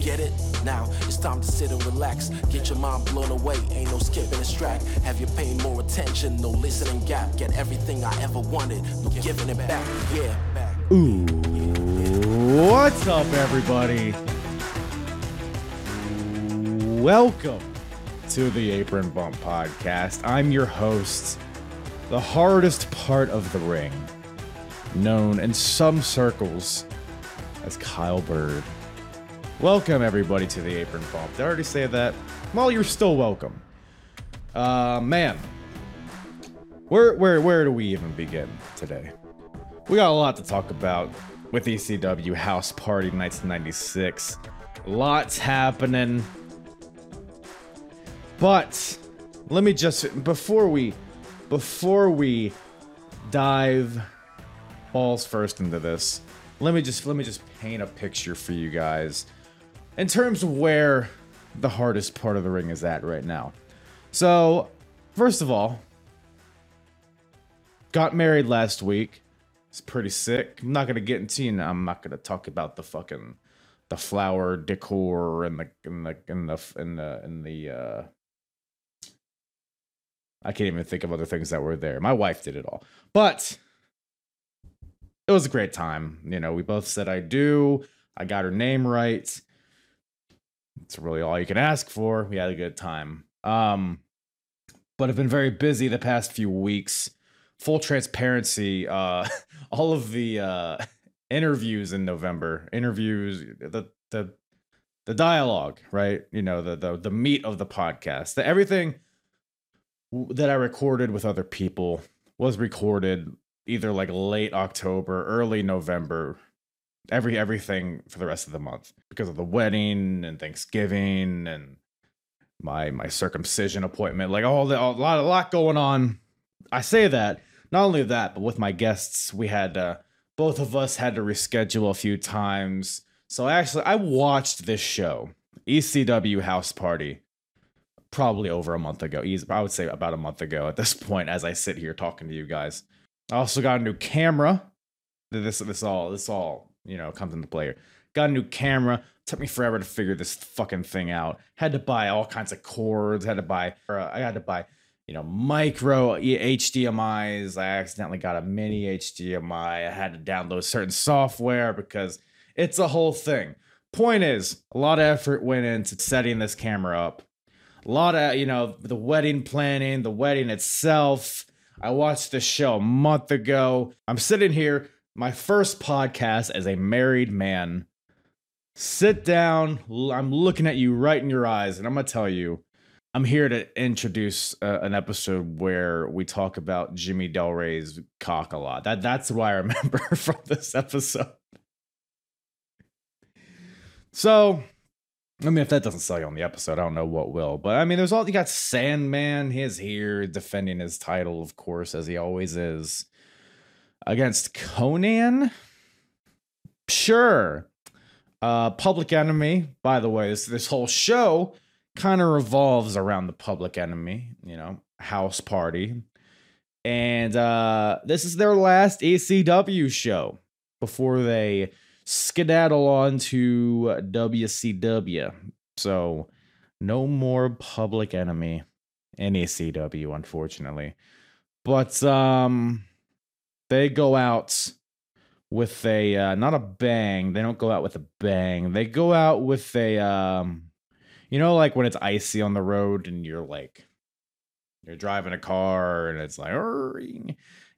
Get it? Now it's time to sit and relax. Get your mind blown away, ain't no skipping this track. Have you paying more attention? No listening gap. Get everything I ever wanted, no giving it back. Yeah. Back. Ooh, what's up, everybody? Welcome to the Apron Bump Podcast. I'm your host, the hardest part of the ring, known in some circles as Kyle Bird. Welcome, everybody, to the Apron Bump. Did I already say that? Well, you're still welcome. Uh, man, where, where, where do we even begin today? We got a lot to talk about with ECW House Party 1996. Lots happening. But let me just before we before we dive balls first into this, let me just let me just paint a picture for you guys in terms of where the hardest part of the ring is at right now. So, first of all, got married last week. It's pretty sick. I'm not gonna get into you know, I'm not gonna talk about the fucking the flower decor and the and the and the and the and the uh I can't even think of other things that were there. My wife did it all. But it was a great time. You know, we both said I do. I got her name right. It's really all you can ask for. We had a good time. Um but I've been very busy the past few weeks. Full transparency, uh all of the uh interviews in November, interviews the the the dialogue, right? You know, the the the meat of the podcast. The everything that I recorded with other people was recorded either like late October, early November, every everything for the rest of the month because of the wedding and Thanksgiving and my my circumcision appointment, like all the a lot a lot going on. I say that not only that, but with my guests, we had uh, both of us had to reschedule a few times. So actually, I watched this show, ECW House Party, probably over a month ago. I would say about a month ago at this point, as I sit here talking to you guys. I also got a new camera. This this all this all you know comes into play. Got a new camera. Took me forever to figure this fucking thing out. Had to buy all kinds of cords. Had to buy. I had to buy you know micro HDMI's. I accidentally got a mini HDMI. I had to download certain software because it's a whole thing. Point is, a lot of effort went into setting this camera up. A lot of you know the wedding planning, the wedding itself. I watched the show a month ago. I'm sitting here, my first podcast as a married man. Sit down. I'm looking at you right in your eyes, and I'm gonna tell you, I'm here to introduce uh, an episode where we talk about Jimmy Del Ray's cock a lot. That that's what I remember from this episode. So, I mean, if that doesn't sell you on the episode, I don't know what will. But I mean, there's all you got. Sandman, he is here defending his title, of course, as he always is, against Konnan. Sure. Uh, Public Enemy. By the way, this this whole show kind of revolves around the Public Enemy. You know, house party, and uh, this is their last ECW show before they skedaddle on to WCW. So no more Public Enemy in ECW, unfortunately. But um they go out with a uh, not a bang. They don't go out with a bang. They go out with a um you know like when it's icy on the road and you're like you're driving a car and it's like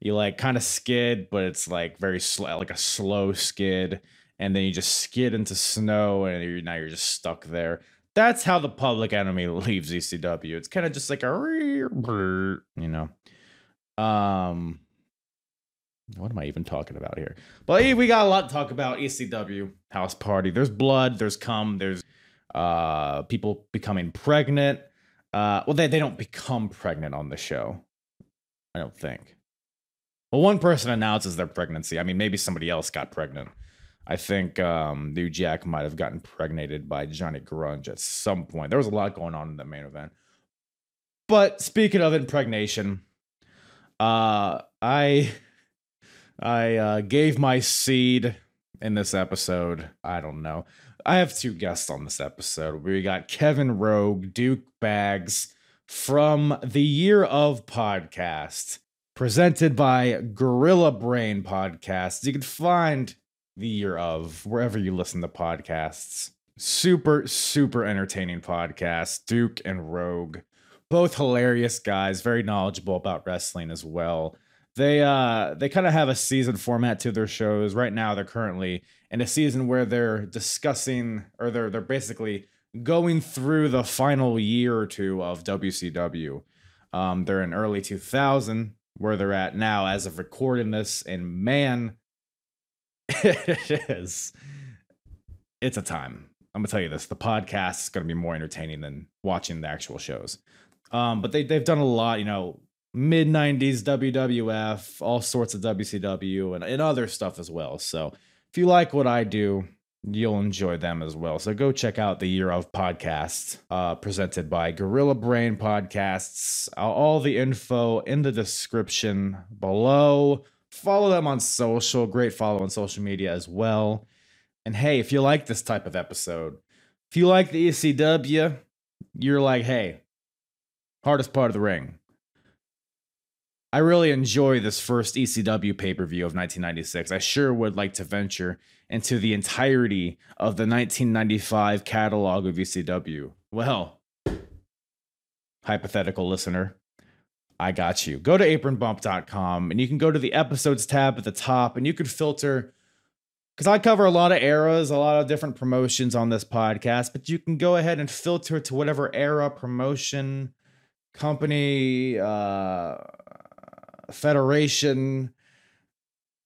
You like kind of skid, but it's like very slow, like a slow skid, and then you just skid into snow, and you're, now you're just stuck there. That's how the Public Enemy leaves ECW. It's kind of just like a, you know. Um, what am I even talking about here? But hey, we got a lot to talk about. ECW house party. There's blood. There's cum. There's uh people becoming pregnant. Uh, well, they they don't become pregnant on the show. I don't think. Well, one person announces their pregnancy. I mean, maybe somebody else got pregnant. I think um, New Jack might have gotten pregnated by Johnny Grunge at some point. There was a lot going on in the main event. But speaking of impregnation, uh, I I uh, gave my seed in this episode. I don't know. I have two guests on this episode. We got Kevin Rogue, Duke Bags from the Year of Podcast, presented by Gorilla Brain Podcasts. You can find the Year of wherever you listen to podcasts. Super, super entertaining podcast. Duke and Rogue, both hilarious guys, very knowledgeable about wrestling as well they uh they kind of have a season format to their shows. Right now, they're currently in a season where they're discussing or they're they're basically going through the final year or two of WCW. Um, they're in early 2000 where they're at now as of recording this, and man, it is. It's a time. I'm gonna tell you this: the podcast is gonna be more entertaining than watching the actual shows. Um, but they they've done a lot, you know, mid 90s WWF, all sorts of WCW, and, and other stuff as well. So if you like what I do, you'll enjoy them as well. So go check out the Year of Podcasts uh, presented by Gorilla Brain Podcasts. All the info in the description below. Follow them on social. Great follow on social media as well. And hey, if you like this type of episode, if you like the ECW, you're like, hey, hardest part of the ring I really enjoy this first ECW pay per view of 1996. I sure would like to venture into the entirety of the 1995 catalog of ECW. Well, hypothetical listener, I got you. Go to apronbump.com and you can go to the episodes tab at the top and you can filter because I cover a lot of eras, a lot of different promotions on this podcast, but you can go ahead and filter to whatever era, promotion, company, uh, Federation,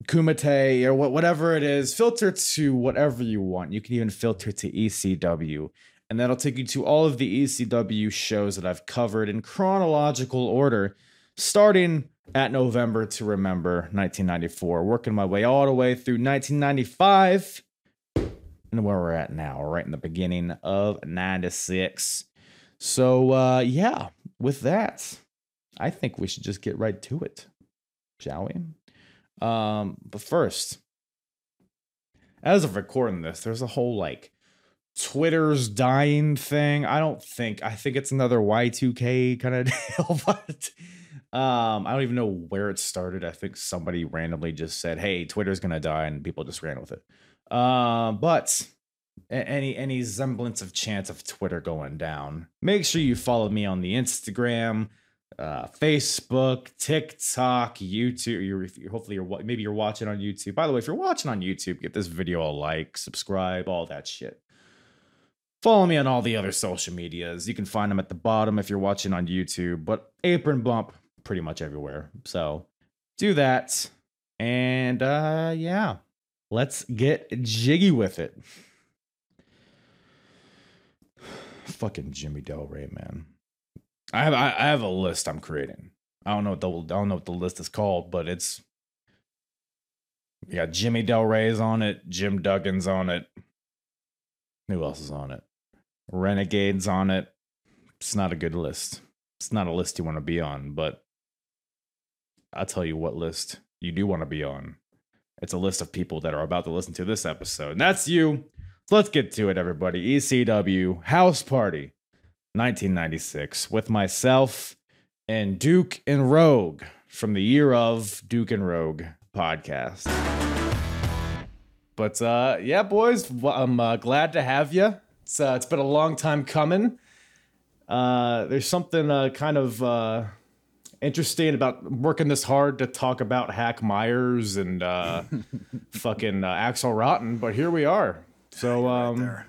Kumite, or whatever it is, filter to whatever you want. You can even filter to ECW, and that'll take you to all of the ECW shows that I've covered in chronological order, starting at November to Remember 1994, working my way all the way through 1995 and where we're at now, right in the beginning of 96. So, uh, yeah, with that, I think we should just get right to it shall we? Um, but first, as of recording this, there's a whole like Twitter's dying thing. I don't think I think it's another Y2K kind of deal, but um, I don't even know where it started. I think somebody randomly just said, "Hey, Twitter's gonna die," and people just ran with it. Uh, but any any semblance of chance of Twitter going down, make sure you follow me on the Instagram uh, Facebook, TikTok, YouTube. You're, you're, hopefully you're maybe you're watching on YouTube. By the way, if you're watching on YouTube, give this video a like, subscribe, all that shit. Follow me on all the other social medias. You can find them at the bottom if you're watching on YouTube, but Apron Bump pretty much everywhere. So do that. And uh yeah, let's get jiggy with it. Fucking Jimmy Del Ray, man. I have I, have a list I'm creating. I don't know what the I don't know what the list is called, but it's yeah, Jimmy Del Ray's on it, Jim Duggan's on it. Who else is on it? Renegades on it. It's not a good list. It's not a list you want to be on, but I'll tell you what list you do want to be on. It's a list of people that are about to listen to this episode. And that's you. So let's get to it, everybody. ECW House Party 1996 with myself and Duke and Rogue from the year of Duke and Rogue podcast. But uh, yeah, boys, I'm uh, glad to have you. It's uh, it's been a long time coming. Uh, there's something uh, kind of uh, interesting about working this hard to talk about Hack Meyers and uh, fucking uh, Axel Rotten, but here we are. So um, there.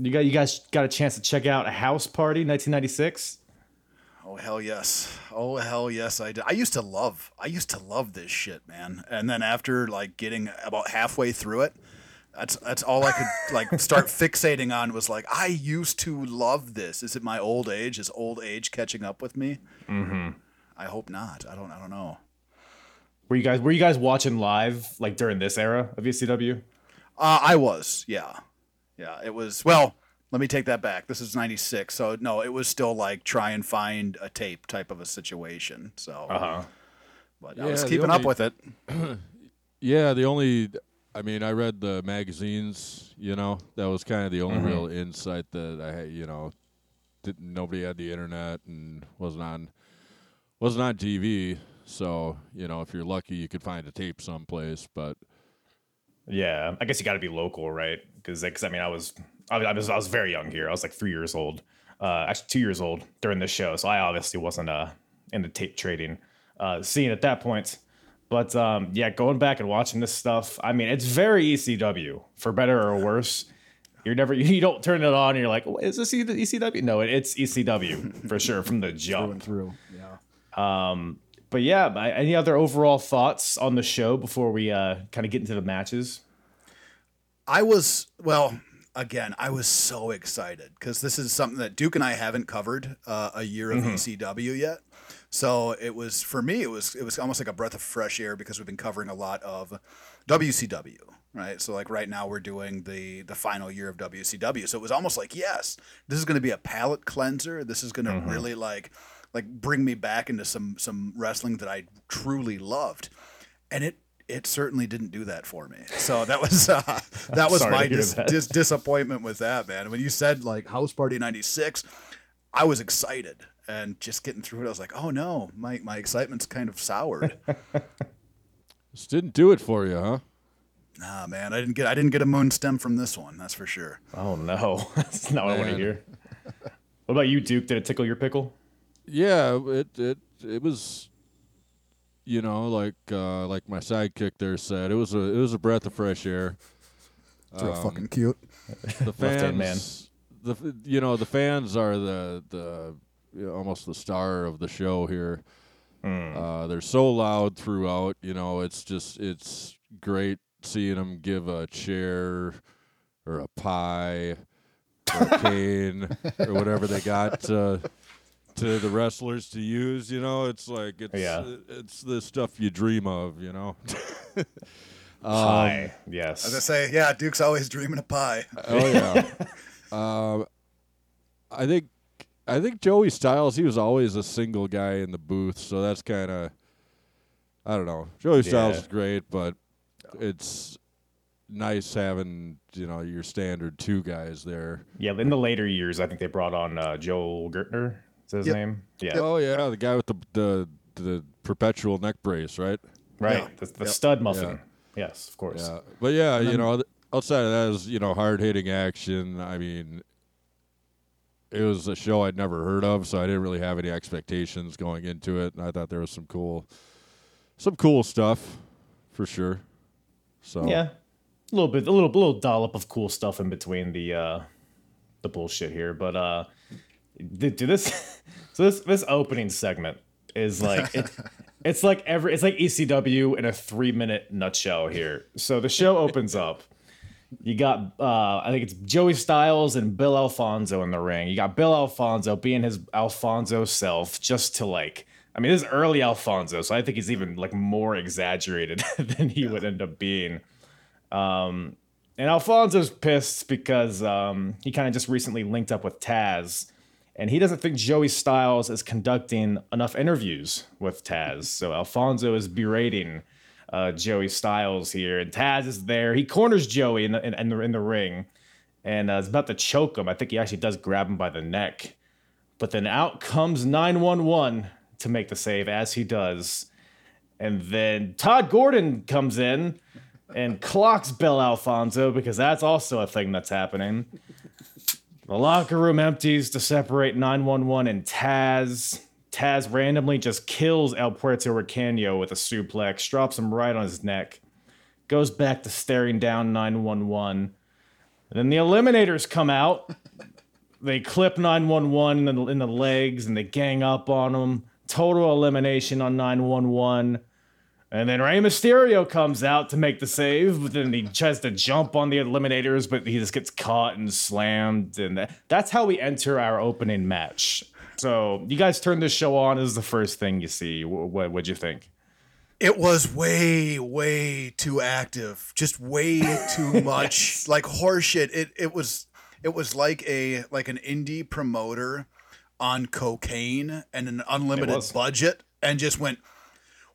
You got you guys got a chance to check out a House Party 1996. Oh hell yes! Oh hell yes! I did. I used to love. I used to love this shit, man. And then after like getting about halfway through it, that's that's all I could like start fixating on was like I used to love this. Is it my old age? Is old age catching up with me? Mm-hmm. I hope not. I don't. I don't know. Were you guys were you guys watching live like during this era of ECW? Uh, I was. Yeah. Yeah. It was. Well, let me take that back. This is '96, so no, it was still like try and find a tape type of a situation. So, Uh huh. but I was the keeping up with it. Yeah, the only, I mean, I read the magazines. You know, that was kind of the only Mhm. real insight that I had. You know, didn't nobody had the internet and wasn't on, wasn't on TV. So you know, if you're lucky, you could find a tape someplace. But Yeah, I guess you got to be local, right? Because I mean, I was, I was I was I was very young here. I was like three years old, uh, actually two years old during this show. So I obviously wasn't uh in the tape trading uh, scene at that point. But um, yeah, going back and watching this stuff, I mean, it's very ECW for better or worse. You're never you don't turn it on and you're like, "Oh, is this ECW? No, it, it's ECW for sure from the jump. through. Yeah. Um, but yeah, any other overall thoughts on the show before we uh, kind of get into the matches? I was well. Again, I was so excited because this is something that Duke and I haven't covered uh, a year of ECW yet. So it was for me. It was it was almost like a breath of fresh air because we've been covering a lot of WCW, right? So like right now we're doing the the final year of WCW. So it was almost like yes, this is going to be a palate cleanser. This is going to really like like bring me back into some some wrestling that I truly loved, and it it certainly didn't do that for me. So that was uh, that was my dis- that. dis- disappointment with that man. When you said like House Party '96, I was excited and just getting through it. I was like, oh no, my my excitement's kind of soured. this didn't do it for you, huh? nah, man, I didn't get I didn't get a moon stem from this one. That's for sure. Oh no, that's not what I want to hear. What about you, Duke? Did it tickle your pickle? Yeah, it it it was you know, like uh like my sidekick there said, it was a it was a breath of fresh air. It's real Um, fucking cute. The Left-hand fans the you know, the fans are the the you know, almost the star of the show here. Uh they're so loud throughout, you know, it's just it's great seeing them give a chair or a pie or a cane or whatever they got to to the wrestlers to use. You know, it's like it's Yeah. it's the stuff you dream of. You know. Pie. As I say, yeah, Duke's always dreaming of pie. oh yeah. um, I think I think Joey Styles. He was always a single guy in the booth, so that's kind of I don't know. Joey Styles Yeah. is great, but it's nice having you know your standard two guys there. Yeah. In the later years, I think they brought on uh, Joel Gertner. Is that his Yep. name? Yeah. Oh yeah, the guy with the the the perpetual neck brace, right? Right. Yeah. The, the Yep. stud muffin. Yes, of course. Yeah, but yeah, And you know, outside of that is you know hard hitting action. I mean, it was a show I'd never heard of, so I didn't really have any expectations going into it, and I thought there was some cool, some cool stuff, for sure. So Yeah. A little bit, a little, little dollop of cool stuff in between the uh, the bullshit here, but uh, do, do this. So this this opening segment is like it, it's like every it's like ECW in a three minute nutshell here. So the show opens up. You got uh, I think it's Joey Styles and Bill Alfonso in the ring. You got Bill Alfonso being his Alfonso self, just to like. I mean, this is early Alfonso, so I think he's even like more exaggerated than he would end up being. Um, and Alfonso's pissed because um, he kind of just recently linked up with Taz, and he doesn't think Joey Styles is conducting enough interviews with Taz. So Alfonso is berating uh, Joey Styles here, and Taz is there. He corners Joey in the in, in the, in the ring, and uh, is about to choke him. I think he actually does grab him by the neck, but then out comes 911 to make the save as he does. And then Todd Gordon comes in and clocks Bill Alfonso because that's also a thing that's happening. The locker room empties to separate 911 and Taz. Taz randomly just kills El Puerto Riqueño with a suplex, drops him right on his neck, goes back to staring down 911. And then the Eliminators come out. They clip 911 in the, in the legs and they gang up on him. Total elimination on 911. And then Rey Mysterio comes out to make the save, but then he tries to jump on the eliminators, but he just gets caught and slammed. And that's how we enter our opening match. So you guys turn this show on. Is the first thing you see. What what'd you think? It was way, way too active. Just way too much. like horseshit. It it was it was like a like an indie promoter on cocaine and an unlimited budget and just went,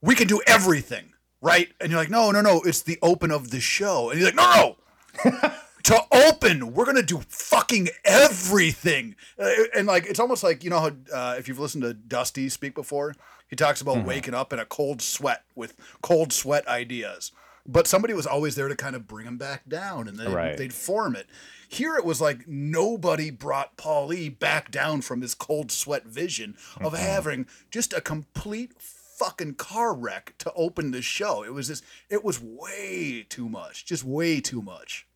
We can do everything, right? And you're like, No, no, no, it's the open of the show. And you're like, No, no. to open, we're gonna do fucking everything. Uh, and like it's almost like you know how uh, if you've listened to Dusty speak before, he talks about Mm-hmm. waking up in a cold sweat with cold sweat ideas. But somebody was always there to kind of bring him back down, and then Right. they'd form it. Here it was like nobody brought Paulie back down from his cold sweat vision of Mm-hmm. having just a complete fucking car wreck to open the show. It was just, it was way too much, just way too much.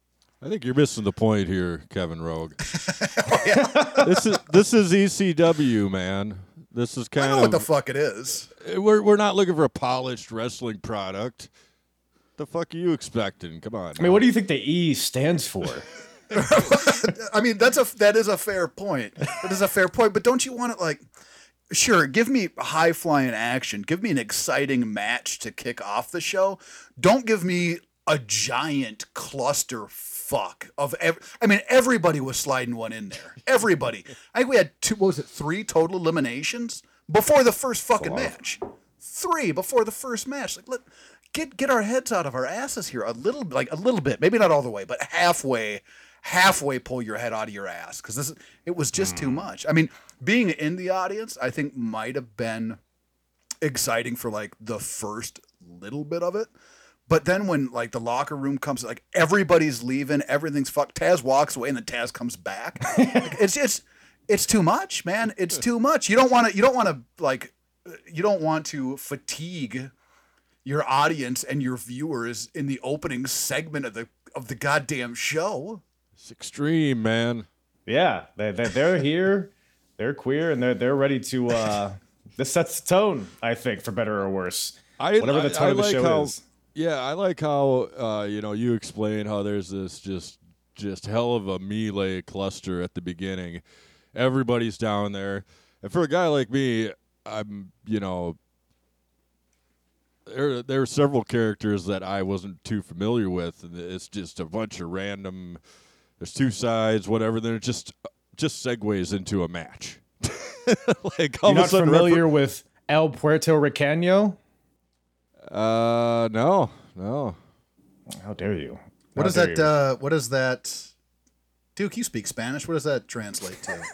I think you're missing the point here, Kevin Rogue. this is this is ECW, man. This is I kind know of what the fuck it is. Eh, we're we're not looking for a polished wrestling product. The fuck are you expecting? Come on. I mean, what do you think the E stands for? I mean, that's a that is a fair point. That is a fair point. But don't you want it like? Sure, give me high flying action. Give me an exciting match to kick off the show. Don't give me a giant cluster fuck of. Ev- I mean, everybody was sliding one in there. Everybody. I think we had two. What was it? Three total eliminations before the first fucking match. Three before the first match. Like let get get our heads out of our asses here a little like a little bit maybe not all the way but halfway halfway pull your head out of your ass because this it was just too mm. much. I mean being in the audience i think might have been exciting for like the first little bit of it. But then when like the locker room comes like everybody's leaving everything's fucked taz walks away and then taz comes back. Like, it's it's it's too much man. It's too much. You don't want to you don't want to like you don't want to fatigue your audience and your viewers in the opening segment of the of the goddamn show. It's extreme, man. yeah, they, they, they're here. They're queer and they're they're ready to. uh This sets the tone, I think, for better or worse. I Whatever the I- tone I of the like show how, is. Yeah, I like how uh, you know you explain how there's this just just hell of a melee cluster at the beginning. Everybody's down there, and for a guy like me, I'm you know there there are several characters that I wasn't too familiar with, and it's just a bunch of random. There's two sides, whatever. They're just just segues into a match. like all You're of a not sudden, familiar with El Puerto Riqueño? Uh, no, no. How dare you? What How is dare that? you. Uh, what is that? Duke, you speak Spanish. What does that translate to?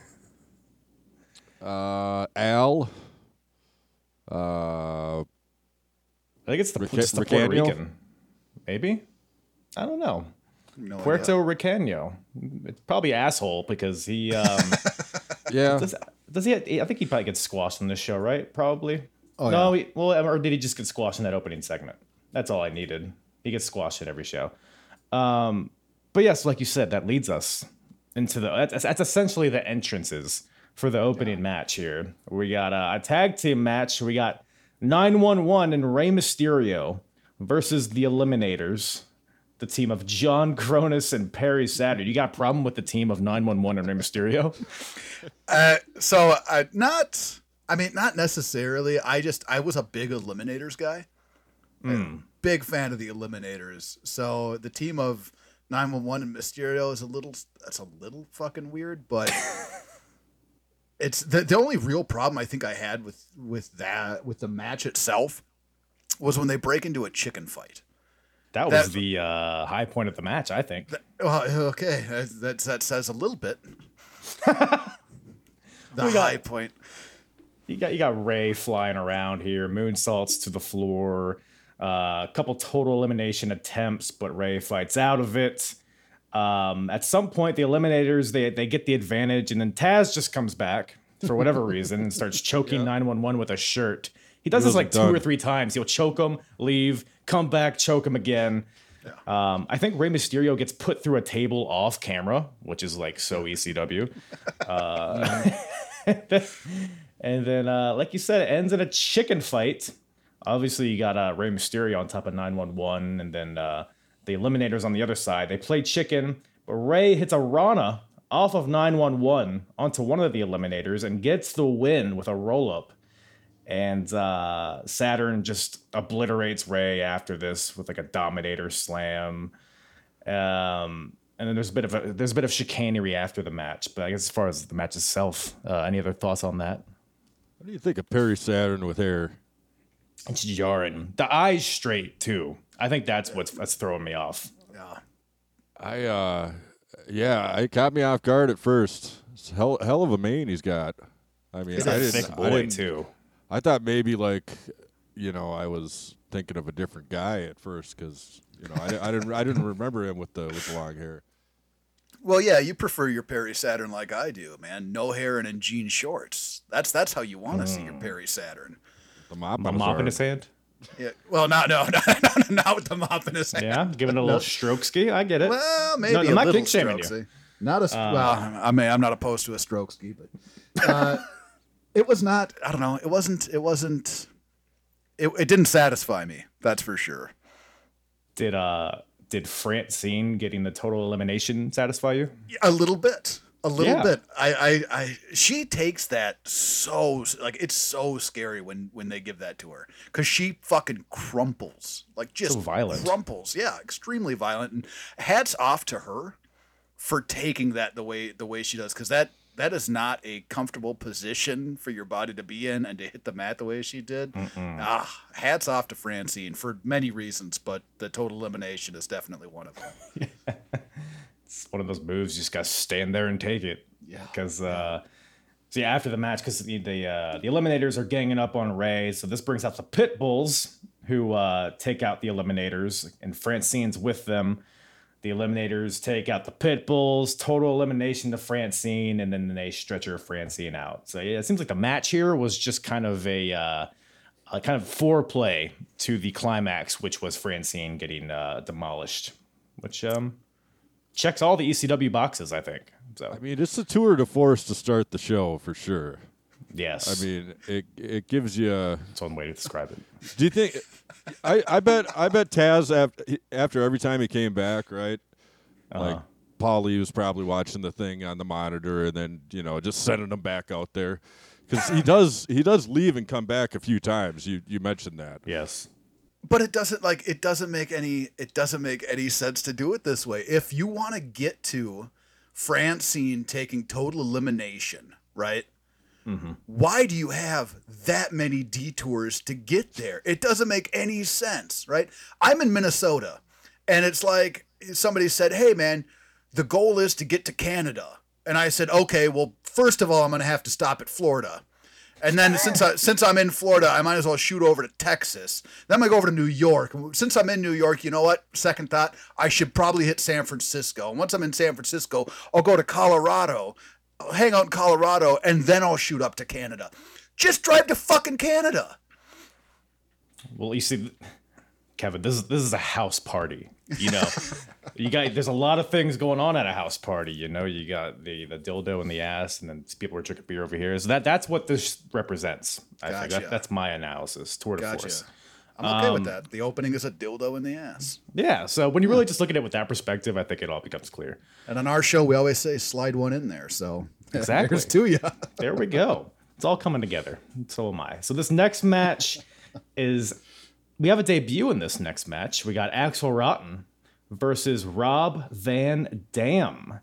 Uh, Al. Uh, I think it's the, Rica- just the Puerto Rican. Maybe? I don't know. No Puerto idea. Riqueño. It's probably asshole because he um yeah. does, does he I think he probably gets squashed in this show, right? Probably. Oh, yeah. no, he, well, or did he just get squashed in that opening segment? That's all I needed. He gets squashed in every show. Um, but yes, like you said, that leads us into the that's, that's essentially the entrances for the opening match here. We got a, a tag team match. We got 911 and Rey Mysterio versus the Eliminators, the team of John Kronus and Perry Saturn. You got a problem with the team of 911 and Rey Mysterio? Uh, so uh, not. I mean, not necessarily. I just I was a big Eliminators guy. Big fan of the Eliminators. So the team of 911 and Mysterio is a little. That's a little fucking weird, but. It's the, the only real problem I think I had with with that with the match itself was when they break into a chicken fight. That That- was the uh, high point of the match, I think. Well, okay, that that, that says a little bit. the high point. You got you got Rey flying around here, moonsaults to the floor, uh, a couple total elimination attempts, but Rey fights out of it. Um, at some point, the eliminators they they get the advantage, and then Taz just comes back. for whatever reason and starts choking 911 with a shirt. He does He this like two or three times. He'll choke him, leave, come back, choke him again. Um, I think Rey Mysterio gets put through a table off camera, which is like so ECW. Uh, and then, uh, like you said, it ends in a chicken fight. Obviously, you got uh, Rey Mysterio on top of 911, and then uh, the Eliminators on the other side. They play chicken, but Rey hits a Rana off of 911 onto one of the Eliminators and gets the win with a roll up. And uh, Saturn just obliterates Rey after this with like a Dominator slam. Um, and then there's a bit of a there's a bit of chicanery after the match. But I guess as far as the match itself, uh, any other thoughts on that? What do you think of Perry Saturn with hair? It's jarring. The eyes straight too. I think that's what's that's throwing me off. Yeah. I uh yeah, it caught me off guard at first. It's hell hell of a mane he's got. I mean, He's I a didn't, thick I boy didn't- too. I thought maybe like, you know, I was thinking of a different guy at first because you know I, I didn't I didn't remember him with the with the long hair. Well, yeah, you prefer your Perry Saturn like I do, man. No hair and in jean shorts. That's that's how you want to see your Perry Saturn. The mop, A on his mop in his hand. Yeah. Well, not no, no, no, no, not with the mop in his hand. Yeah, giving it a little stroke ski. I get it. Well, maybe No, I'm a not little shaming stroke, you. Not a well. I mean, I'm not opposed to a stroke ski, but uh, it was not. I don't know. It wasn't. It wasn't. It, it didn't satisfy me. That's for sure. Did uh did Francine getting the total elimination satisfy you? A little bit. A little Yeah. bit. I, I, I, she takes that so like it's so scary when when they give that to her because she fucking crumples like just So violent. crumples. Yeah, extremely violent. And hats off to her for taking that the way the way she does because that that is not a comfortable position for your body to be in and to hit the mat the way she did. Ah, hats off to Francine for many reasons, but the total elimination is definitely one of them. It's one of those moves. You just gotta stand there and take it. Yeah. Because uh, so yeah, after the match, because the the, uh, the Eliminators are ganging up on Rey, so this brings out the Pit Bulls who uh, take out the Eliminators, and Francine's with them. The Eliminators take out the Pit Bulls, total elimination to Francine, and then they stretcher Francine out. So yeah, it seems like the match here was just kind of a, uh, a kind of foreplay to the climax, which was Francine getting uh, demolished, which um, checks all the ECW boxes, I think. So I mean, it's a tour de force to start the show for sure. yes, I mean, it it gives you. A, that's one way to describe it. do you think? I, I bet I bet Taz after after every time he came back, right? Uh-huh. Like Paulie was probably watching the thing on the monitor and then you know just sending him back out there because he does he does leave and come back a few times. You you mentioned that. Yes, but it doesn't like it doesn't make any it doesn't make any sense to do it this way if you want to get to francine taking total elimination right Mm-hmm. why do you have that many detours to get there it doesn't make any sense right i'm in minnesota and it's like somebody said hey man the goal is to get to canada and i said okay well first of all i'm going to have to stop at florida and then since I since I'm in Florida, I might as well shoot over to Texas. Then I go over to New York. Since I'm in New York, you know what? Second thought, I should probably hit San Francisco. And once I'm in San Francisco, I'll go to Colorado, I'll hang out in Colorado, and then I'll shoot up to Canada. Just drive to fucking Canada. Well, you see, Kevin, this is this is a house party. You know, you got there's a lot of things going on at a house party. You know, you got the the dildo in the ass, and then people are drinking beer over here. So that that's what this represents. I think that, that's my analysis. Tour de Gotcha. force. I'm okay with um, that. The opening is a dildo in the ass. Yeah. So when you really just look at it with that perspective, I think it all becomes clear. And on our show, we always say slide one in there. So Exactly. there's to you. There we go. It's all coming together. So am I. So this next match is we have a debut in this next match. We got Axel Rotten versus Rob Van Dam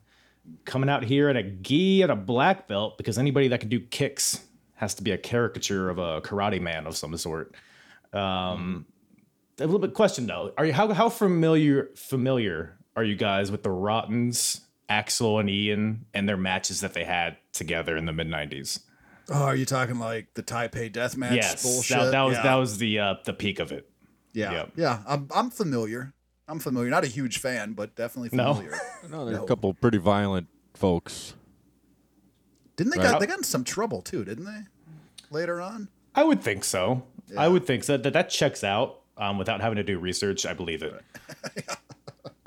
coming out here at a gi and a black belt because anybody that can do kicks has to be a caricature of a karate man of some sort. Um, a little bit question though: Are you how how familiar familiar are you guys with the Rottens, Axel and Ian, and their matches that they had together in the mid '90s? Oh, are you talking like the Taipei deathmatch Yes, bullshit? that, that was Yeah. that was the uh, the peak of it. Yeah, Yep. yeah. I'm I'm familiar. I'm familiar. Not a huge fan, but definitely No. familiar. No, there's No. a couple pretty violent folks. Didn't they Right. got they got in some trouble too? Didn't they? Later on. I would think so. I would think so. That that checks out um, without having to do research. I believe it.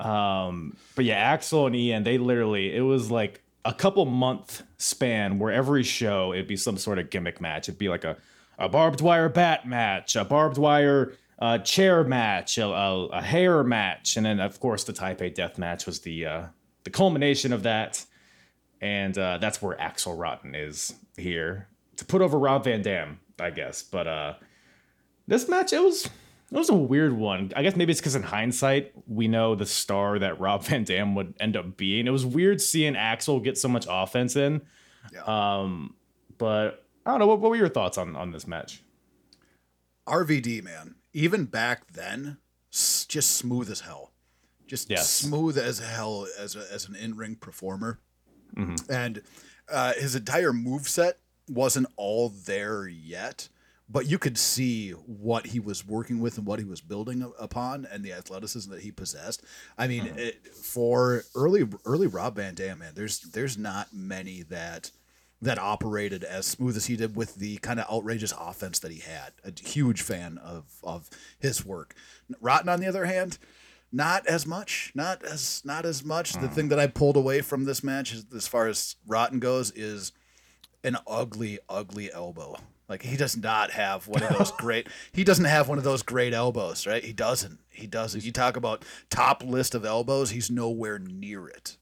um, but yeah, Axel and Ian, they literally it was like a couple month span where every show it'd be some sort of gimmick match. It'd be like a a barbed wire bat match, a barbed wire uh, chair match, a, a, a hair match, and then of course the Taipei death match was the uh, the culmination of that. And uh, that's where Axel Rotten is here to put over Rob Van Dam, I guess. But uh, this match, it was it was a weird one. I guess maybe it's because in hindsight we know the star that Rob Van Dam would end up being. It was weird seeing Axel get so much offense in. Yeah. Um, but I don't know. What, what were your thoughts on on this match? RVD man, even back then, just smooth as hell, just Yes. smooth as hell as a, as an in ring performer, Mm-hmm. and uh, his entire move set wasn't all there yet, but you could see what he was working with and what he was building upon, and the athleticism that he possessed. I mean, Mm-hmm. it, for early early Rob Van Dam, man, there's there's not many that that operated as smooth as he did with the kind of outrageous offense that he had. A huge fan of of his work. Rotten, on the other hand, not as much. Not as not as much. The thing that I pulled away from this match, is, as far as Rotten goes, is an ugly, ugly elbow. Like he does not have one of those great. He doesn't have one of those great elbows, right? He doesn't. He doesn't. You talk about top list of elbows. He's nowhere near it.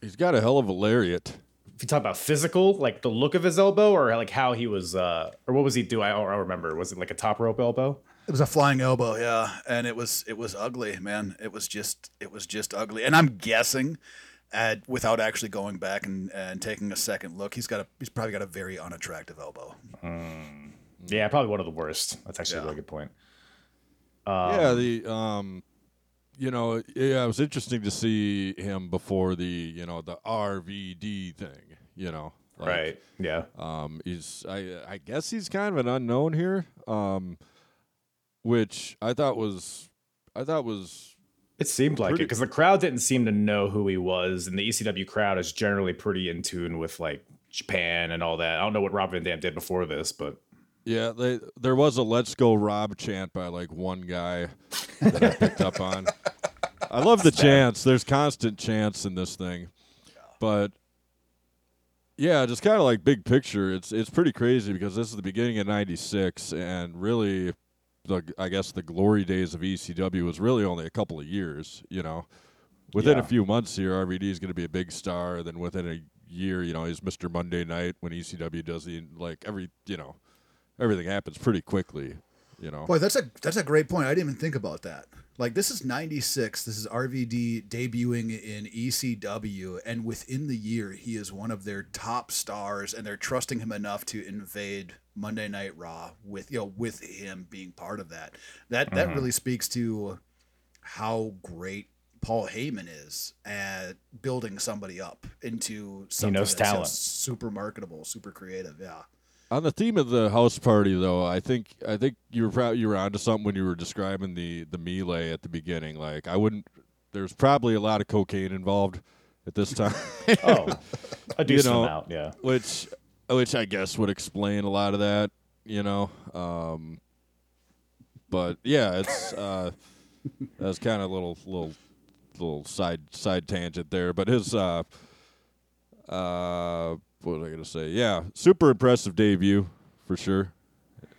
He's got a hell of a lariat. If you talk about physical, like the look of his elbow, or like how he was, uh, or what was he do? I don't remember. Was it like a top rope elbow? It was a flying elbow, yeah, and it was it was ugly, man. It was just it was just ugly, and I'm guessing, at, without actually going back and, and taking a second look, he's got a he's probably got a very unattractive elbow. Yeah, probably one of the worst. That's actually a really good point. yeah, the um, you know, yeah, it was interesting to see him before the you know the RVD thing. You know, like, right. Yeah. Um, he's I I guess he's kind of an unknown here. Um, which I thought was I thought was It seemed like it because the crowd didn't seem to know who he was, and the ECW crowd is generally pretty in tune with like Japan and all that. I don't know what Rob Van Dam did before this, but yeah. They there was a "Let's Go Rob" chant by like one guy that I picked up on. I love the chants. There's constant chants in this thing, but yeah, just kind of like big picture. It's it's pretty crazy because this is the beginning of '96, and really, the I guess the glory days of ECW was really only a couple of years. You know, within Yeah. a few months here, RVD is going to be a big star. And then within a year, you know, he's Mr. Monday Night when ECW does the like every you know, everything happens pretty quickly. You know, Boy, that's a that's a great point. I didn't even think about that. Like this is '96. This is RVD debuting in ECW, and within the year, he is one of their top stars, and they're trusting him enough to invade Monday Night Raw with you know with him being part of that. That that mm-hmm. really speaks to how great Paul Heyman is at building somebody up into something knows that's talent. super marketable, super creative. Yeah. On the theme of the house party, though, I think I think you were probably you were onto something when you were describing the the melee at the beginning. Like I wouldn't. There's probably a lot of cocaine involved at this time, oh, a decent know, amount. Yeah. which which I guess would explain a lot of that. You know, um, but yeah, it's uh, that's kind of a little little little side side tangent there. But his uh, uh, what was I gonna say? Yeah, super impressive debut for sure.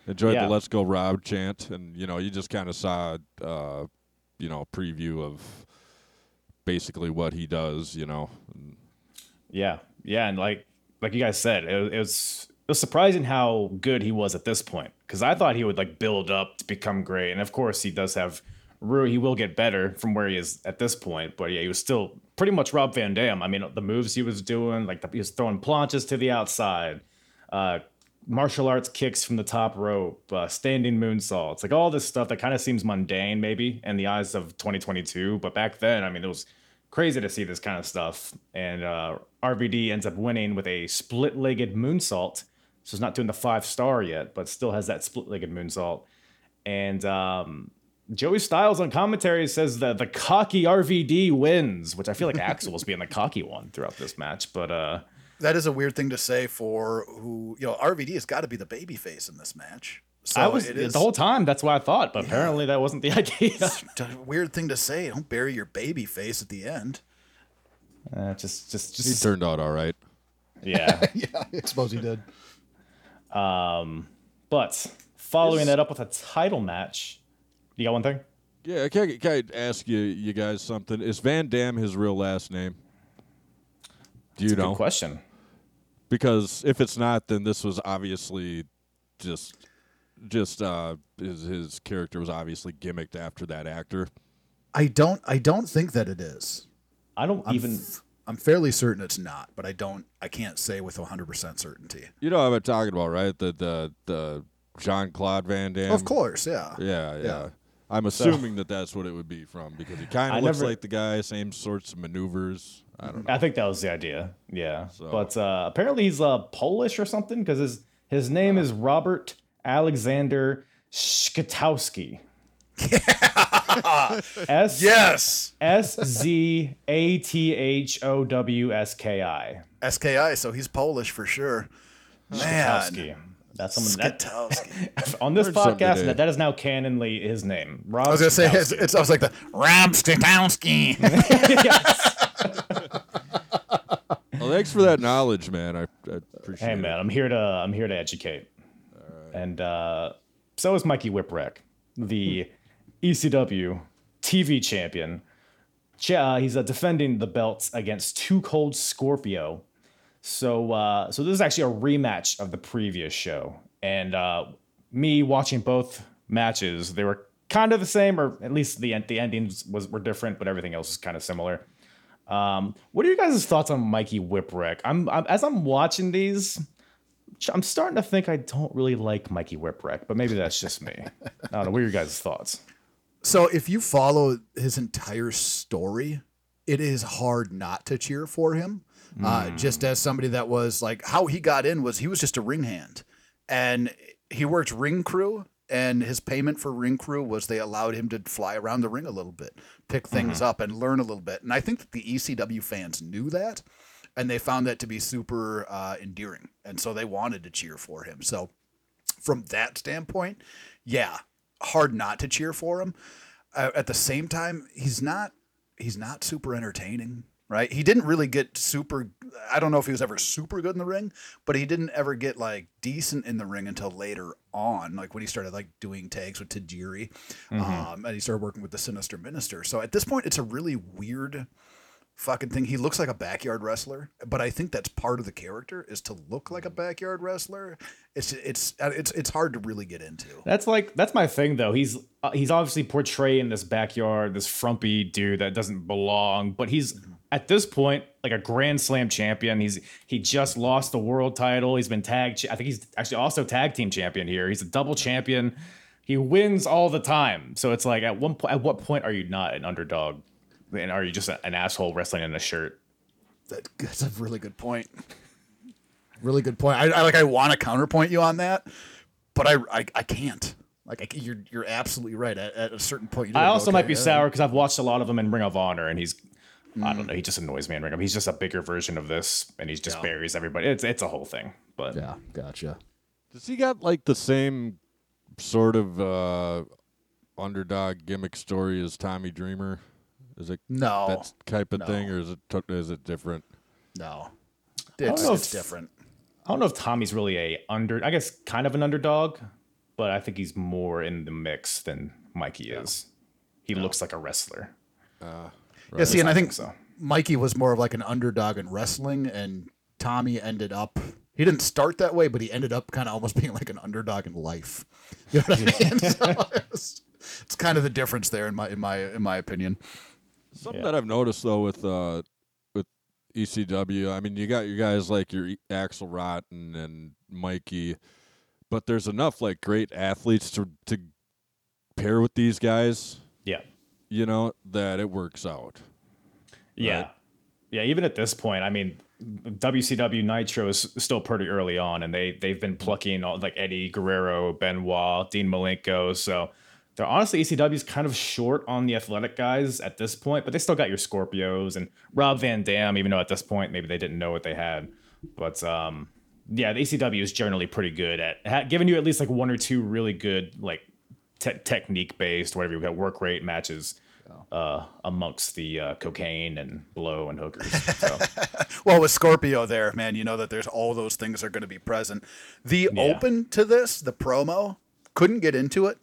Enjoyed Yeah. the "Let's Go Rob" chant, and you know, you just kind of saw, uh, you know, a preview of basically what he does. You know, Yeah, yeah, and like like you guys said, it, it was it was surprising how good he was at this point because I thought he would like build up to become great, and of course he does have ru- he will get better from where he is at this point. But yeah, he was still pretty much Rob Van Dam. I mean, the moves he was doing, like the, he was throwing planches to the outside, uh, martial arts kicks from the top rope, uh, standing moonsaults, like all this stuff that kind of seems mundane maybe in the eyes of 2022, but back then, I mean, it was crazy to see this kind of stuff. And uh, RVD ends up winning with a split-legged moonsault. So he's not doing the five star yet, but still has that split-legged moonsault. And um, Joey Styles on commentary says that the cocky RVD wins, which I feel like Axel was being the cocky one throughout this match. But uh, that is a weird thing to say for who you know. RVD has got to be the baby face in this match. So I was it is the whole time. That's what I thought, but apparently that wasn't the idea. a weird thing to say. Don't bury your baby face at the end. Uh, just, just, He turned out all right. Yeah. Yeah, I suppose he did. um, but following that up with a title match, you got one thing? Yeah, can I, can I ask you, you guys something? Is Van Dam his real last name? Do you Good know? question. Because if it's not, then this was obviously just, just uh, his his character was obviously gimmicked after that actor. I don't. I don't think that it is. I don't I'm even. f- I'm fairly certain it's not, but I don't. I can't say with 100 percent certainty. You know what I'm talking about, right? The the the Jean Claude Van Damme. of course, yeah. Yeah, yeah. Yeah. I'm assuming that that's what it would be from because he kind of looks never- like the guy, same sorts of maneuvers. I don't know. I think that was the idea. Yeah, So- but uh, apparently he's uh, Polish or something because his his name is Robert Alexander Skotowski. S Yes. S Z A T H O W S K I. SKI. So he's Polish for sure. Man. Skotowski. That's someone that Skotowski. on this Learned something podcast that, that is now canonly his name. Rob I was gonna say Skotowski. it's, it's. I was like the Rob Skotowski. Well, thanks for that knowledge, man. I, I appreciate Hey it. man, I'm here to I'm here to educate. And uh, so is Mikey Whipwreck, the ECW TV champion. Ch- uh, he's uh, defending the belts against Too Cold Scorpio. So uh, so this is actually a rematch of the previous show. And uh, me watching both matches, they were kind of the same, or at least the the endings was were different, but everything else is kind of similar. Um, what are you guys' thoughts on Mikey Whipwreck? I'm, I'm as I'm watching these, I'm starting to think I don't really like Mikey Whipwreck, but maybe that's just me. I don't know. What are your guys' thoughts? So if you follow his entire story, it is hard not to cheer for him. Uh, just as somebody that was like how he got in was he was just a ring hand, and he worked ring crew. And his payment for ring crew was they allowed him to fly around the ring a little bit, pick things up, and learn a little bit. And I think that the ECW fans knew that, and they found that to be super uh, endearing, and so they wanted to cheer for him. So from that standpoint, yeah, hard not to cheer for him. Uh, at the same time, he's not he's not super entertaining, right? He didn't really get super. I don't know if he was ever super good in the ring, but he didn't ever get like decent in the ring until later on, like when he started like doing tags with Tajiri, um, and he started working with the Sinister Minister. So at this point, it's a really weird fucking thing. He looks like a backyard wrestler, but I think that's part of the character is to look like a backyard wrestler. It's it's it's it's hard to really get into. That's like that's my thing though. He's uh, he's obviously portraying this backyard, this frumpy dude that doesn't belong, but he's at this point like a Grand Slam champion. He's he just lost the world title. He's been tag. Cha- I think he's actually also tag team champion here. He's a double champion. He wins all the time. So it's like at one point, at what point are you not an underdog, and are you just an asshole wrestling in a shirt? That, that's a really good point. Really good point. I, I like. I want to counterpoint you on that, but I I, I can't. Like I, you're you're absolutely right. At, at a certain point, you I also go, might okay, be sour because I've watched a lot of him in Ring of Honor, and he's I don't know. He just annoys me in Ring of. He's just a bigger version of this, and he's just Yeah. buries everybody. It's it's a whole thing. But Yeah, gotcha. Does he got like the same sort of uh, underdog gimmick story as Tommy Dreamer? Is it No, that type of no. thing, or is it to- is it different? no, don't it's, know it's if- different. I don't know if Tommy's really a under. I guess kind of an underdog, but I think he's more in the mix than Mikey is. He looks like a wrestler. Yeah, see, and I think so. Mikey was more of like an underdog in wrestling, and Tommy ended up. He didn't start that way, but he ended up kind of almost being like an underdog in life. You know what I mean? So it's, it's kind of the difference there, in my in my in my opinion. Something Yeah. that I've noticed though with uh with ECW, I mean, you got your guys like your E- Axl Rotten and Mikey, but there's enough like great athletes to to pair with these guys, Yeah. You know, that it works out. Yeah. Right. Yeah, even at this point, I mean, WCW Nitro is still pretty early on, and they they've been plucking all like Eddie Guerrero, Benoit, Dean Malenko. So they're honestly ECW's kind of short on the athletic guys at this point, but they still got your Scorpios and Rob Van Dam, even though at this point maybe they didn't know what they had. But um, yeah, the ECW is generally pretty good at ha- giving you at least like one or two really good like te- technique based, whatever you got work rate matches. Uh, amongst the uh, cocaine and blow and hookers. So, Well, with Scorpio there, man, you know that there's all those things are going to be present. The Yeah. open to this, the promo, couldn't get into it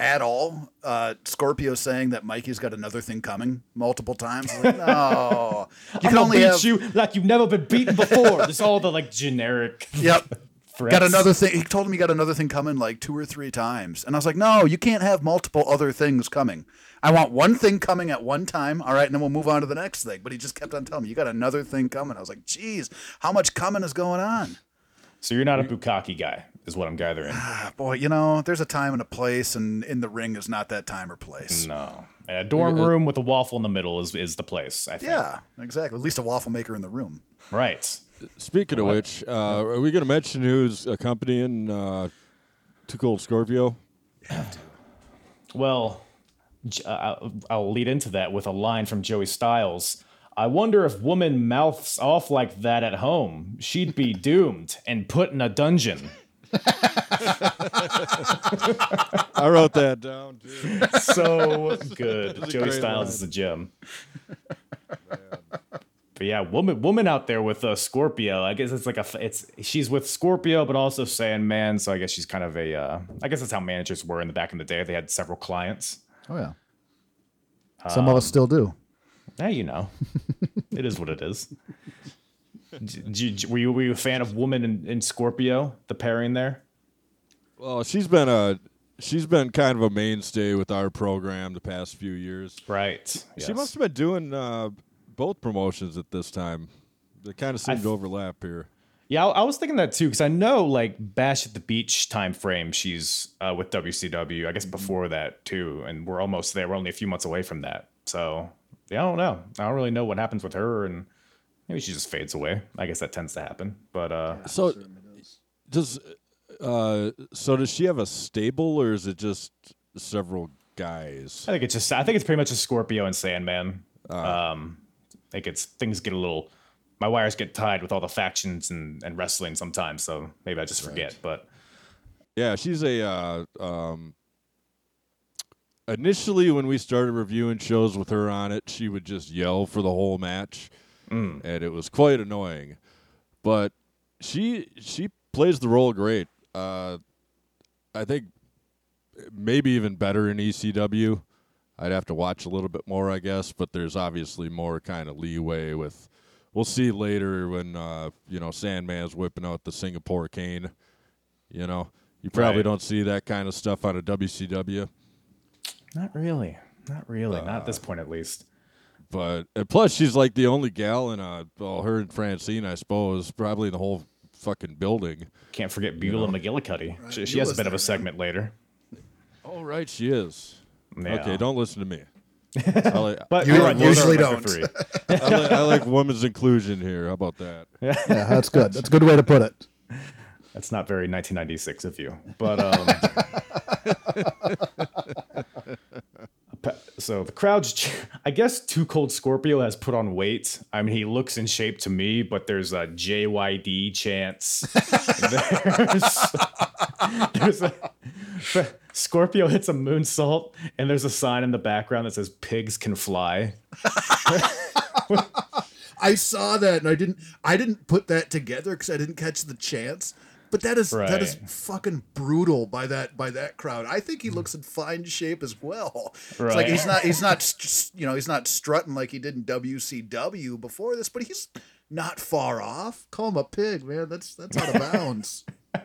at all. Uh, Scorpio saying that Mikey's got another thing coming multiple times. Like, no, you can only beat have. you like you've never been beaten before. There's all the like generic. Yep. threats. Got another thing. He told him he got another thing coming like two or three times. And I was like, no, you can't have multiple other things coming. I want one thing coming at one time. All right. And then we'll move on to the next thing. But he just kept on telling me, you got another thing coming. I was like, geez, how much coming is going on? So you're not a bukkake guy, is what I'm gathering. Ah, Boy, you know, there's a time and a place, and in the ring is not that time or place. No, a dorm room with a waffle in the middle is is the place. I think. Yeah, exactly. At least a waffle maker in the room. Right. Speaking of which, uh, are we going to mention who's accompanying uh, Too Cold Scorpio? Well, uh, I'll- lead into that with a line from Joey Styles. I wonder if woman mouths off like that at home, she'd be doomed and put in a dungeon. I wrote that down too. So good. Joey Styles line. is a gem. But yeah, woman, woman out there with uh, Scorpio. I guess it's like a it's she's with Scorpio, but also Sandman. So I guess she's kind of a. Uh, I guess that's how managers were in the back in the day. They had several clients. Oh yeah. Some of us still do. Yeah, you know, it is what it is. D- d- d- were you were you a fan of Woman in, in Scorpio? The pairing there. Well, she's been a she's been kind of a mainstay with our program the past few years. Right. She yes. must have been doing uh, both promotions at this time. They kind of seem th- to overlap here. Yeah, I, I was thinking that too because I know like Bash at the Beach time frame. She's uh, with WCW. I guess before that too, and we're almost there. We're only a few months away from that. So yeah, I don't know. I don't really know what happens with her, and maybe she just fades away. I guess that tends to happen. But uh, So does uh, so does she have a stable or is it just several guys? I think it's just I think it's pretty much a Scorpio and Sandman. Um, I think it's things get a little. My wires get tied with all the factions and, and wrestling sometimes, so maybe I just forget. But Yeah, she's a. Uh, um, initially, when we started reviewing shows with her on it, she would just yell for the whole match, and it was quite annoying. But she she plays the role great. Uh, I think maybe even better in ECW. I'd have to watch a little bit more, I guess, but there's obviously more kind of leeway with. We'll see later when uh, you know Sandman's whipping out the Singapore cane. You know, you probably Right. don't see that kind of stuff on a WCW. not really, not really, not at this point at least. But and plus, she's like the only gal in a well, her and Francine, I suppose, probably the whole fucking building. Can't forget Beulah McGillicutty. She, she has a Beulah's bit of a segment later. Oh right, she is. Yeah. Okay, don't listen to me. I like, But You you're right, usually those are don't. I, like, I like women's inclusion here. How about that? Yeah, that's good. That's a good way to put it. That's not very 1996 of you. But um, pa- so the crowd's. I guess Too Cold Scorpio has put on weight. I mean, he looks in shape to me, but there's a JYD chance. there's, there's a. Scorpio hits a moonsault, and there's a sign in the background that says "Pigs can fly." I saw that and I didn't I didn't put that together because I didn't catch the chance. But that is that is fucking brutal by that by that crowd. I think he looks in fine shape as well. It's like he's not he's not you know he's not strutting like he did in WCW before this, but he's not far off. Call him a pig, man. That's that's out of bounds.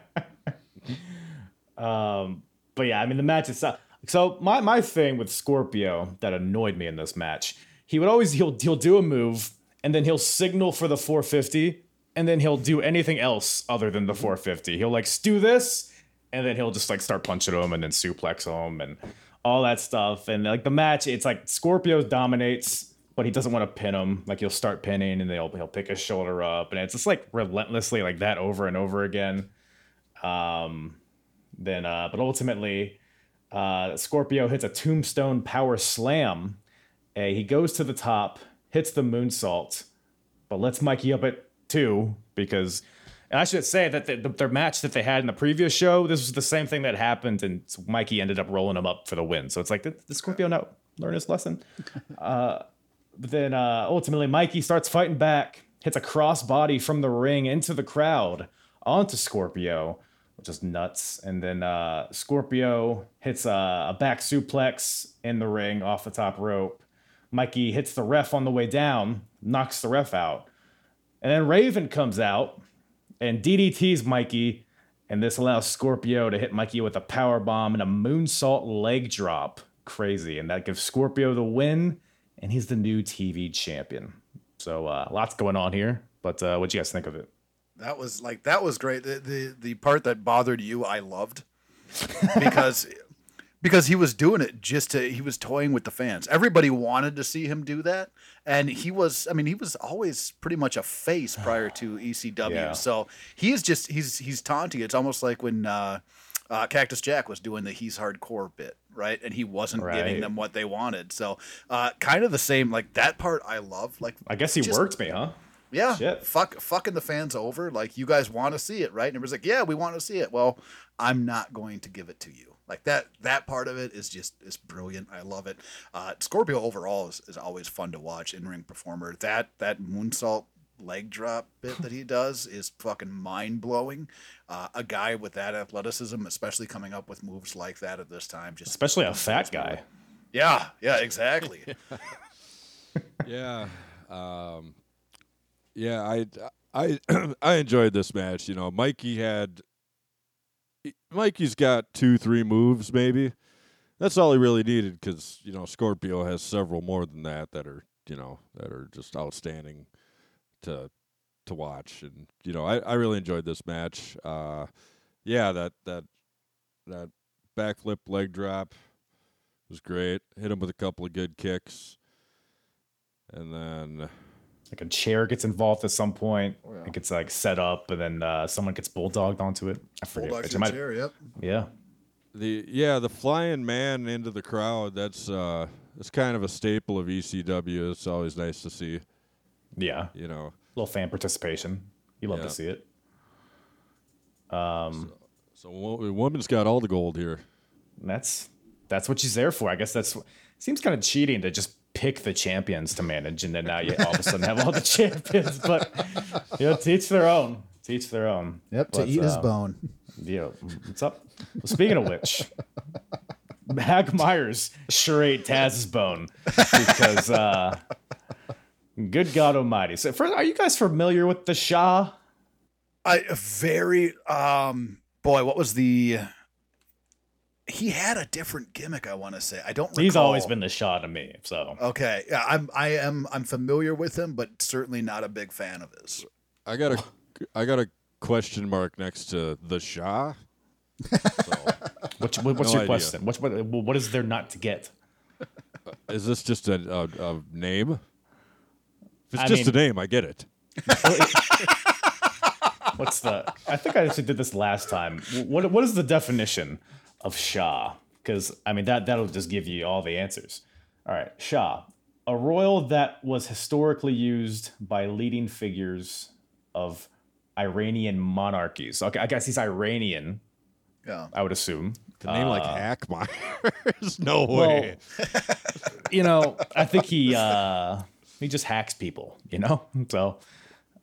Um, but yeah, I mean the match itself. So my my thing with Scorpio that annoyed me in this match, he would always he'll he'll do a move and then he'll signal for the 450 and then he'll do anything else other than the 450. He'll like do this and then he'll just like start punching him and then suplex him and all that stuff. And like the match, it's like Scorpio dominates, but he doesn't want to pin him. Like he'll start pinning and they'll he'll pick his shoulder up and it's just like relentlessly like that over and over again. Um, then uh, but ultimately uh, Scorpio hits a tombstone power slam. Uh, he goes to the top, hits the moonsault, but lets Mikey up at two because. And I should say that the, the, their match that they had in the previous show, this was the same thing that happened, and Mikey ended up rolling him up for the win. So it's like, did, did Scorpio not learn his lesson? uh, but then uh, ultimately, Mikey starts fighting back, hits a crossbody from the ring into the crowd onto Scorpio, which is nuts. And then uh, Scorpio hits a, a back suplex in the ring off the top rope. Mikey hits the ref on the way down, knocks the ref out. And then Raven comes out and DDT's Mikey, and this allows Scorpio to hit Mikey with a power bomb and a moonsault leg drop. Crazy, and that gives Scorpio the win, and he's the new TV champion. So uh, lots going on here. But uh, what do you guys think of it? That was like that was great. The the, the part that bothered you, I loved because because he was doing it just to he was toying with the fans. Everybody wanted to see him do that, and he was. I mean, he was always pretty much a face prior to ECW. Yeah. So he is just he's he's taunting. It's almost like when. Uh, uh, Cactus Jack was doing the he's hardcore bit, right? And he wasn't Right. giving them what they wanted. So, uh, kind of the same. Like that part, I love. Like, I guess he just- worked me, huh? yeah, Shit. fuck, fucking the fans over. Like you guys want to see it, right? And it was like, yeah, we want to see it. Well, I'm not going to give it to you. Like that, that part of it is just is brilliant. I love it. Uh, Scorpio overall is, is always fun to watch. In ring performer. That that moonsault leg drop bit that he does is fucking mind blowing. Uh, a guy with that athleticism, especially coming up with moves like that at this time, just Especially a fat guy. yeah, yeah, exactly. yeah, um, yeah. I I I enjoyed this match. You know, Mikey had Mikey's got two, three moves maybe. That's all he really needed because you know Scorpio has several more than that that are you know that are just outstanding to to watch and you know I, I really enjoyed this match. Uh, yeah, that that that backflip leg drop was great. Hit him with a couple of good kicks. And then Like a chair gets involved at some point. It gets like set up, and then uh, someone gets bulldogged onto it. I forget. Bulldogs which in the might- chair, yep. Yeah. the yeah, the flying man into the crowd, that's uh that's kind of a staple of ECW. It's always nice to see, Yeah. you know. little fan participation. You love Yeah. to see it. Um. So wo- woman's got all the gold here. That's that's what she's there for. I guess that's seems kind of cheating to just pick the champions to manage, and then now you all of a sudden have all the champions. But you know, teach their own. Teach their own. Yep, to But, eat his uh, bone. Yeah, what's up? Well, speaking of which, Hack Meyers sure ate Taz's bone because, uh, good God Almighty. So, first, are you guys familiar with the Shah? I very um boy, what was the he had a different gimmick, I want to say. I don't recall. He's always been the Shah to me. So, Okay. Yeah, I'm I am I'm familiar with him, but certainly not a big fan of his. I got a I got a question mark next to the Shah. So, what's, what, what's No your idea. question? What's, what, what is there not to get? Uh, is this just a, a, a name? If it's I just mean- a name, I get it. What's the? I think I actually did this last time. What What is the definition of Shah? Because I mean that that'll just give you all the answers. All right, Shah, a royal that was historically used by leading figures of Iranian monarchies. Okay, I guess he's Iranian. Yeah. I would assume. The name like Uh, There's Meyers? no well, way. you know, I think he uh he just hacks people. You know, so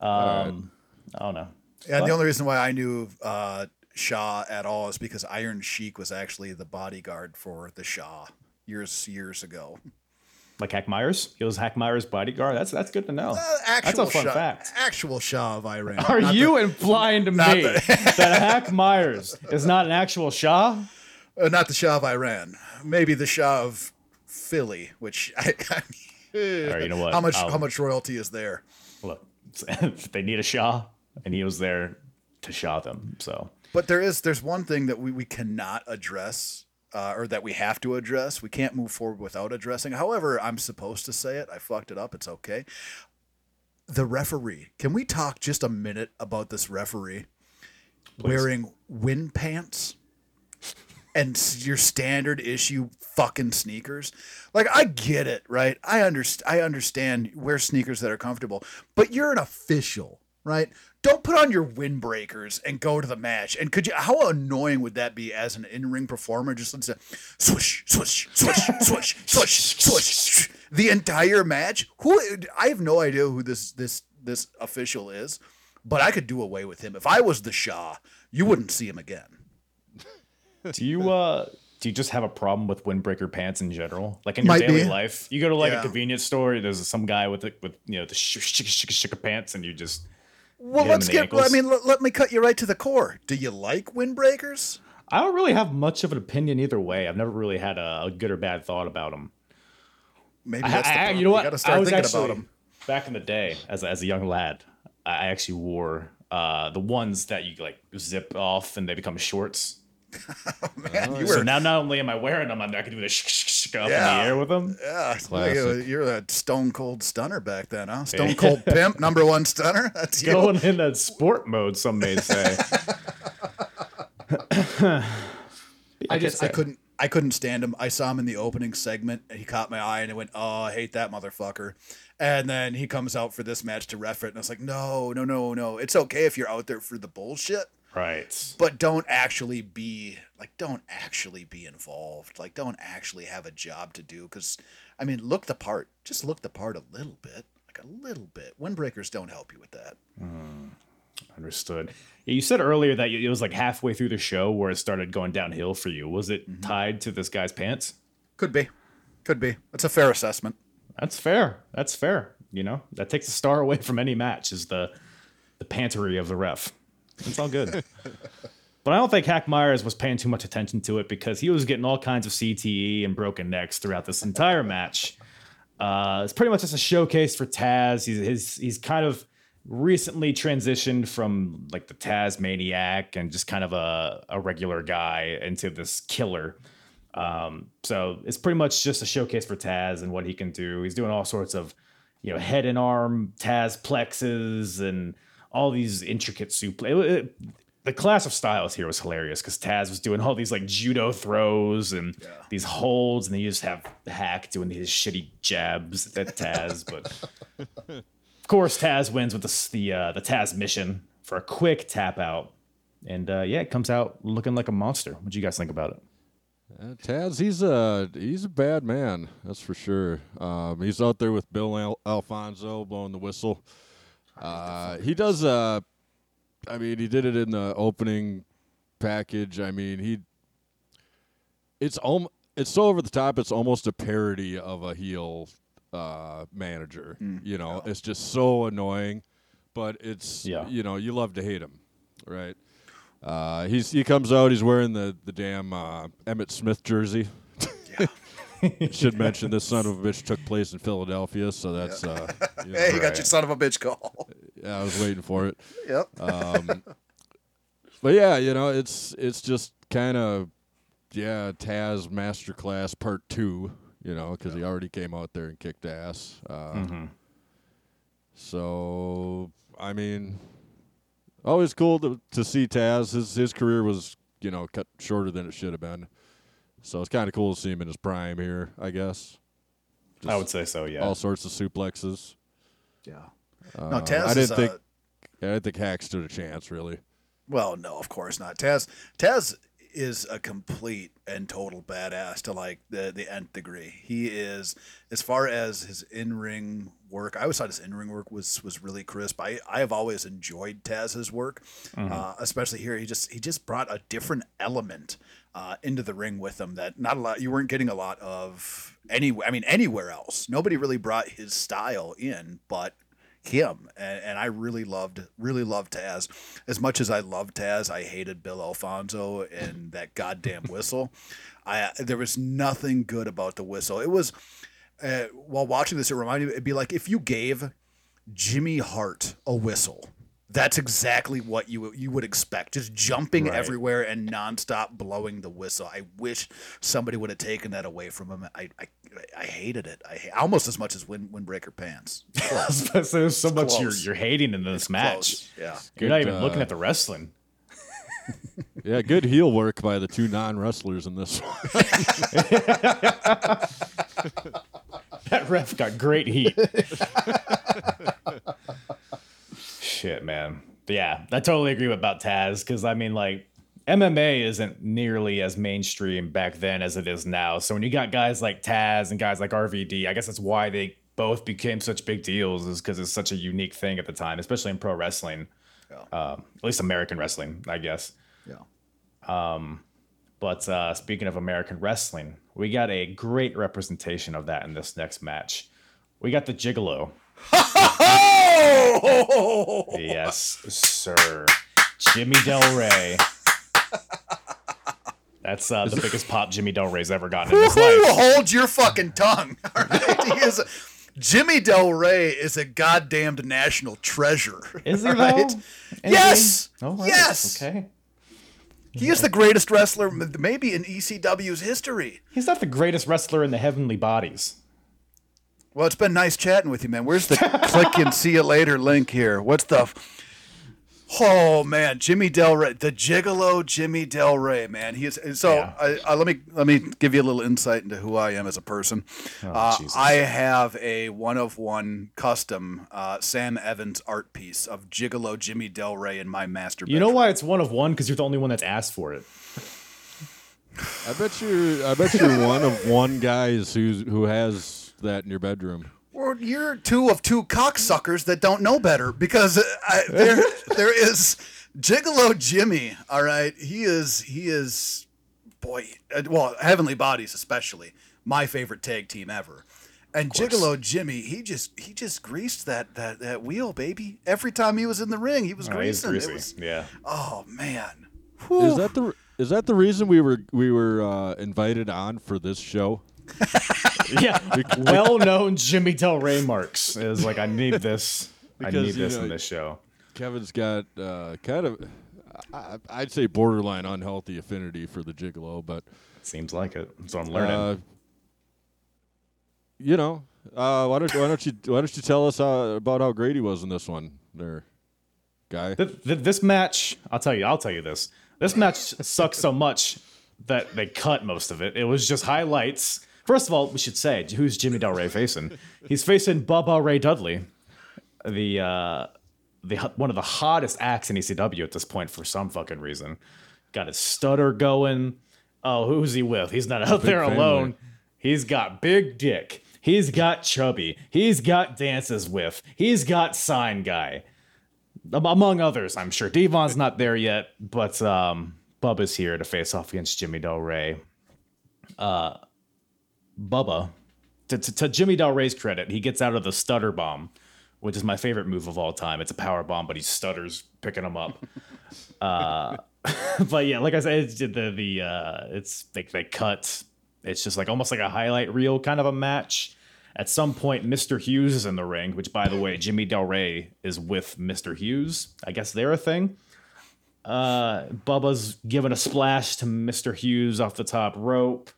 um, I don't know. And the only reason why I knew uh, Shah at all is because Iron Sheik was actually the bodyguard for the Shah years years ago. Like Hack Meyers, he was Hack Meyers' bodyguard. That's that's good to know. Uh, that's a fun Shah, fact. Actual Shah of Iran. Are Not you implying to me the- that Hack Meyers is not an actual Shah? uh, not the Shah of Iran? Maybe the Shah of Philly, which I, I mean, Or you know what? how much I'll- how much royalty is there? Look, they need a Shah, and he was there to Shah them. So But there is there's one thing that we, we cannot address, uh, or that we have to address. We can't move forward without addressing. However, I'm supposed to say it. I fucked it up. It's okay. The referee. Can we talk just a minute about this referee wearing wind pants and your standard issue fucking sneakers? Like I get it, right? I understand. I understand wear sneakers that are comfortable, but you're an official. Right? Don't put on your windbreakers and go to the match. And could you? How annoying would that be as an in-ring performer? Just listen to swish, swish, swish, swish, swish, swish, the entire match. Who? I have no idea who this this this official is, but I could do away with him if I was the Shah. You wouldn't see him again. Do you uh do you just have a problem with windbreaker pants in general? Like in your Might daily be. life, you go to like Yeah. a convenience store. There's some guy with the, with you know the sh- sh- sh- sh- sh- pants, and you just Well, let's get. I mean, let, let me cut you right to the core. Do you like windbreakers? I don't really have much of an opinion either way. I've never really had a, a good or bad thought about them. Maybe I, that's the I- problem. you know what? got to I start was thinking actually about them. back in the day as a, as a young lad. I actually wore uh, the ones that you like zip off and they become shorts. Man, you So were now not only am I wearing them, I'm I can do the sh- sh- sh- up in Yeah. the air with them. Yeah, Classic. you're a stone cold stunner back then, huh? Stone cold pimp, number one stunner. That's you. Going in that sport mode, some may say. I just I couldn't I couldn't stand him. I saw him in the opening segment and he caught my eye and I went, Oh, I hate that motherfucker. And then he comes out for this match to ref it and I was like, No, no, no, no. It's okay if you're out there for the bullshit, Right. but don't actually be like don't actually be involved. Like don't actually have a job to do because I mean look the part. Just look the part a little bit. Like a little bit. Windbreakers don't help you with that. Mm, understood. Yeah, you said earlier that it was like halfway through the show where it started going downhill for you. Was it mm-hmm. tied to this guy's pants? Could be. Could be. That's a fair assessment. That's fair. That's fair. You know, that takes a star away from any match is the the pantery of the ref. It's all good. but I don't think Hack Meyers was paying too much attention to it because he was getting all kinds of CTE and broken necks throughout this entire match. Uh, it's pretty much just a showcase for Taz. He's he's, he's kind of recently transitioned from like the Tazmaniac and just kind of a, a regular guy into this killer. Um, so it's pretty much just a showcase for Taz and what he can do. He's doing all sorts of, you know, head and arm Taz plexes and all these intricate suplex. The class of styles here was hilarious because Taz was doing all these like judo throws and these holds, and then you just have Hack doing these shitty jabs at Taz. but of course, Taz wins with the the, uh, the Tazmission for a quick tap out, and uh, yeah, it comes out looking like a monster. What do you guys think about it? Uh, Taz, he's a he's a bad man, that's for sure. Um, he's out there with Bill Al- Alfonso blowing the whistle. Uh, he does. Uh, I mean, he did it in the opening package. I mean, he. It's om- It's so over the top. It's almost a parody of a heel uh, manager. you know, it's just so annoying, but it's Yeah. you know you love to hate him, right? Uh, he's he comes out. He's wearing the the damn uh, Emmitt Smith jersey. Should mention this son of a bitch took place in Philadelphia, so that's uh, you know, Hey, you got Right. your son of a bitch call. yeah, I was waiting for it. yep. Um, but yeah, you know, it's it's just kind of yeah, Taz Masterclass Part Two. You know, because he already came out there and kicked ass. Uh, So I mean, always cool to to see Taz. His his career was you know cut shorter than it should have been. So it's kind of cool to see him in his prime here. I guess. I would say so. Yeah. all sorts of suplexes. Yeah. Uh, No, Taz I didn't a- think. I didn't think Hack stood a chance really. Well, no, of course not. Taz Taz is a complete and total badass to like the the nth degree. He is as far as his in ring work. I always thought his in ring work was was really crisp. I I have always enjoyed Taz's work, uh, especially here. He just he just brought a different element uh, into the ring with him that not a lot you weren't getting a lot of any. I mean anywhere else. Nobody really brought his style in, but him and, and I really loved really loved Taz as much as I loved Taz I hated Bill Alfonso and that goddamn whistle I there was nothing good about the whistle it was uh, while watching this it reminded me it'd be like if you gave Jimmy Hart a whistle that's exactly what you you would expect just jumping Right. everywhere and nonstop blowing the whistle I wish somebody would have taken that away from him I I, I hated it I almost as much as Wind, Windbreaker Pants There's so much you're, you're hating in this match. Close. Yeah. You're not Good, even looking uh, at the wrestling. Yeah, good heel work by the two non wrestlers in this one. That ref got great heat. Shit, man. Yeah, I totally agree about Taz because I mean, like, MMA isn't nearly as mainstream back then as it is now. So when you got guys like Taz and guys like RVD, I guess that's why they both became such big deals, is because it's such a unique thing at the time, especially in pro wrestling, uh, at least American wrestling, I guess. Yeah. Um, But uh, speaking of American wrestling, we got a great representation of that in this next match. We got the Gigolo. Oh! Yes, sir. Jimmy Del Ray. That's uh, the biggest pop Jimmy Del Ray's ever gotten in his life. Hold your fucking tongue. All right? He is a- Jimmy Del Ray is a goddamned national treasure. Is he right? Yes. All right, Yes. Okay. He is the greatest wrestler maybe in ECW's history. He's not the greatest wrestler in the heavenly bodies. Well, it's been nice chatting with you, man. Where's the click and see you later link here? What's the. f- Oh man, Jimmy Del Ray, the Gigolo Jimmy Del Ray, man. He is so. Yeah. I, I, let me let me give you a little insight into who I am as a person. uh, Jesus. I have a one of one custom uh, Sam Evans art piece of Gigolo Jimmy Del Ray in my master. You know why it's one of one? Because you're the only one that's asked for it. I bet you. I bet you're one of one guys who's who has that in your bedroom. Well, you're two of two cocksuckers that don't know better because uh, I, there there is Gigolo Jimmy. All right, he is he is boy. uh, Well, Heavenly Bodies especially my favorite tag team ever. And Gigolo Jimmy, he just he just greased that that that wheel, baby. Every time he was in the ring, he was Oh, he's greasing. It was, Yeah. oh man. Is that the is that the reason we were we were uh, invited on for this show? Yeah. Well-known Jimmy Del Ray marks is like, I need this. I need this know, in this show. Kevin's got uh, kind of, I, I'd say borderline unhealthy affinity for the gigolo, but Seems like it. So I'm learning. uh, you know, uh, why don't why don't you why don't you tell us uh, about how great he was in this one, there, guy? Th- th- this match, I'll tell you, I'll tell you this. This match sucks so much that they cut most of it. It was just highlights. First of all, we should say who's Jimmy Del Ray facing? He's facing Bubba Ray Dudley, the uh, the one of the hottest acts in ECW at this point for some fucking reason. Got his stutter going. Oh, who's he with? He's not out there family. alone. He's got big dick. He's got chubby. He's got dances with. He's got sign guy among others, I'm sure. Devon's not there yet, but um, Bubba's here to face off against Jimmy Del Ray. Uh, Bubba, to, to, to Jimmy Del Ray's credit, he gets out of the stutter bomb, which is my favorite move of all time. It's a power bomb, but he stutters picking him up. uh, but yeah, like I said, it's the the uh, it's they they cut. It's just like almost like a highlight reel kind of a match. At some point, Mr. Hughes is in the ring, which, by the way, Jimmy Del Ray is with Mr. Hughes. I guess they're a thing. Uh, Bubba's giving a splash to Mr. Hughes off the top rope.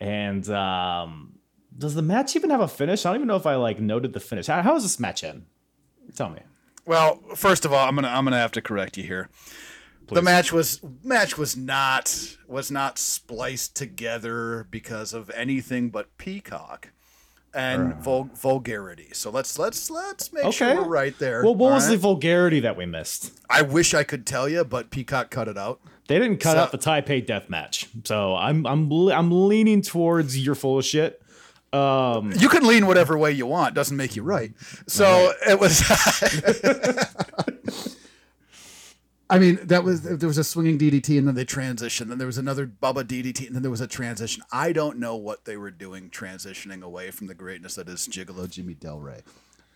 And um, does the match even have a finish? I don't even know if I like noted the finish. How, how does this match end? Tell me. Well, first of all, I'm gonna I'm gonna have to correct you here. The match was match was not was not spliced together because of anything but peacock and vul- vulgarity. So let's let's let's make sure we're right there. Well, what all was the vulgarity that we missed? I wish I could tell you, but Peacock cut it out. They didn't cut So- out the Taipei death match, so I'm I'm I'm leaning towards you're full of shit. Um, You can lean whatever way you want; doesn't make you right. So it was. I mean, that was there was a swinging DDT, and then they transitioned. Then there was another Bubba DDT, and then there was a transition. I don't know what they were doing, transitioning away from the greatness that is Gigolo Jimmy Del Ray.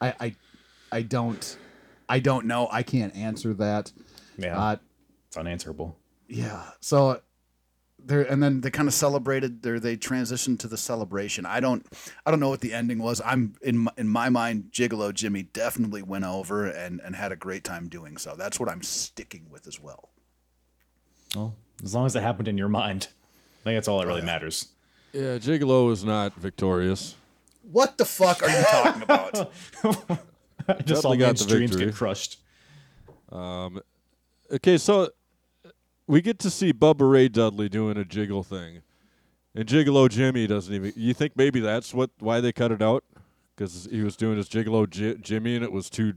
I, I, I don't, I don't know. I can't answer that. yeah, Uh, it's unanswerable. Yeah. So there, and then they kind of celebrated. There, they transitioned to the celebration. I don't, I don't know what the ending was. I'm in my, in my mind, Gigolo Jimmy definitely went over and and had a great time doing so. That's what I'm sticking with as well. Well, as long as it happened in your mind, I think that's all that really matters. Yeah, Gigolo is not victorious. What the fuck are you talking about? I just saw Definitely got the dreams victory. get crushed. Um okay, so we get to see Bubba Ray Dudley doing a jiggle thing, and Gigolo Jimmy doesn't even. You think maybe that's what why they cut it out? Because he was doing his Gigolo J- Jimmy, and it was too,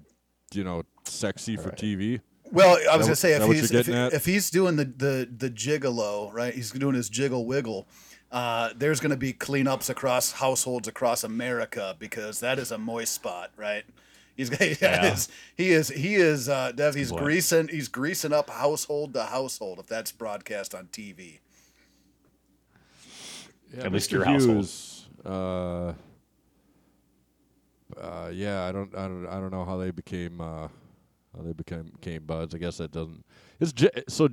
you know, sexy for TV. Well, I was that gonna say if he's if, getting if he's doing the the the gigolo, right? He's doing his jiggle wiggle. Uh, there's gonna be cleanups across households across America because that is a moist spot, right? He's he Yeah. is he is he is uh, Dev. He's What? greasing he's greasing up household to household if that's broadcast on TV. Yeah, At least Mr. your household. Hughes, uh, uh, yeah, I don't, I don't, I don't know how they became, uh, how they became became buds. I guess that doesn't. It's j- so.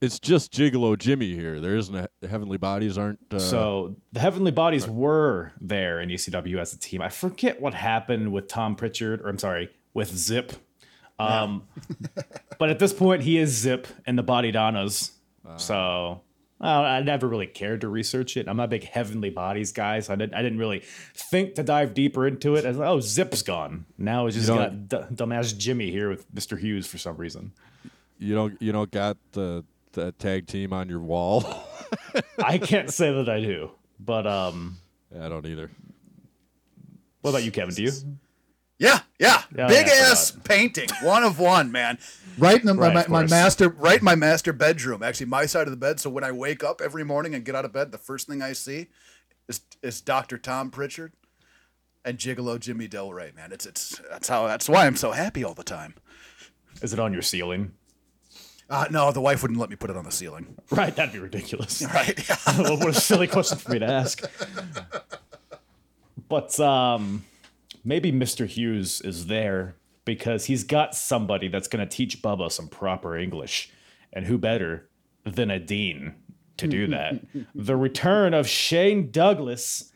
It's just Gigolo Jimmy here. There isn't a the Heavenly Bodies aren't. Uh, So the Heavenly Bodies were there in ECW as a team. I forget what happened with Tom Prichard, or I'm sorry, with Zip. Um, but at this point, he is Zip and the Body Donnas. so well, I never really cared to research it. I'm not a big Heavenly Bodies guy, so I didn't. I didn't really think to dive deeper into it. I was like, oh, Zip's gone. Now it's just got d- dumbass Jimmy here with Mr. Hughes for some reason. you don't, you don't got the the tag team on your wall. I can't say that I do, but um, I don't either. what about you, Kevin? Do you? Yeah, yeah, Yeah, big yeah, ass painting, one of one, man. Right in the, Right, my, my master. Right in my master bedroom, actually, my side of the bed. So when I wake up every morning and get out of bed, the first thing I see is is Dr. Tom Prichard and Gigolo Jimmy Del Ray. Man, it's it's that's how that's why I'm so happy all the time. Is it on your ceiling? Uh, no, the wife wouldn't let me put it on the ceiling. Right, that'd be ridiculous. Right? Yeah. what a silly question for me to ask. But um, maybe Mr. Hughes is there because he's got somebody that's going to teach Bubba some proper English. And who better than a dean to do that? the return of Shane Douglas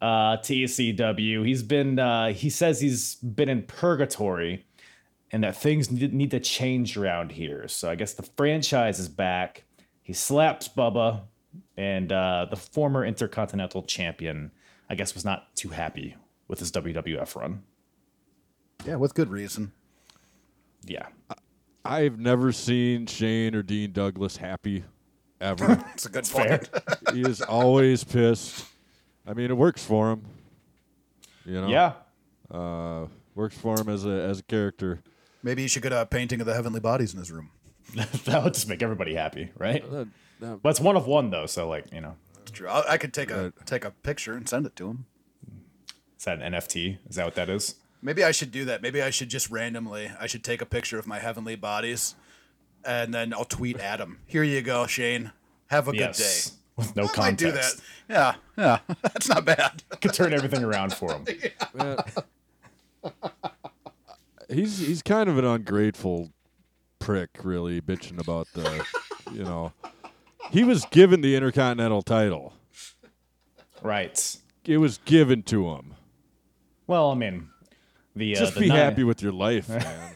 uh, to ECW. He's been, uh, he says he's been in purgatory and that things need, need to change around here. So I guess the franchise is back. He slaps Bubba, and uh, the former Intercontinental Champion, I guess, was not too happy with his WWF run. yeah, with good reason. Yeah, I've never seen Shane or Dean Douglas happy, ever. It's a good fair. point. he is always pissed. I mean, it works for him. You know. yeah. Uh, works for him as a as a character. Maybe he should get a painting of the heavenly bodies in his room. that would just make everybody happy, right? That- that- But it's one of one though, so like you know, It's true. I, I could take a Right. take a picture and send it to him. is that an NFT? Is that what that is? Maybe I should do that. Maybe I should just randomly. I should take a picture of my heavenly bodies, and then I'll tweet at him. Here you go, Shane. Have a good day. Yes, with no I might do that. Yeah, yeah. That's not bad. Could turn everything around for him. Man, he's he's kind of an ungrateful prick, really bitching about the, you know, he was given the Intercontinental title. Right. It was given to him. Well, I mean, the uh, Just the be nine- happy with your life, man.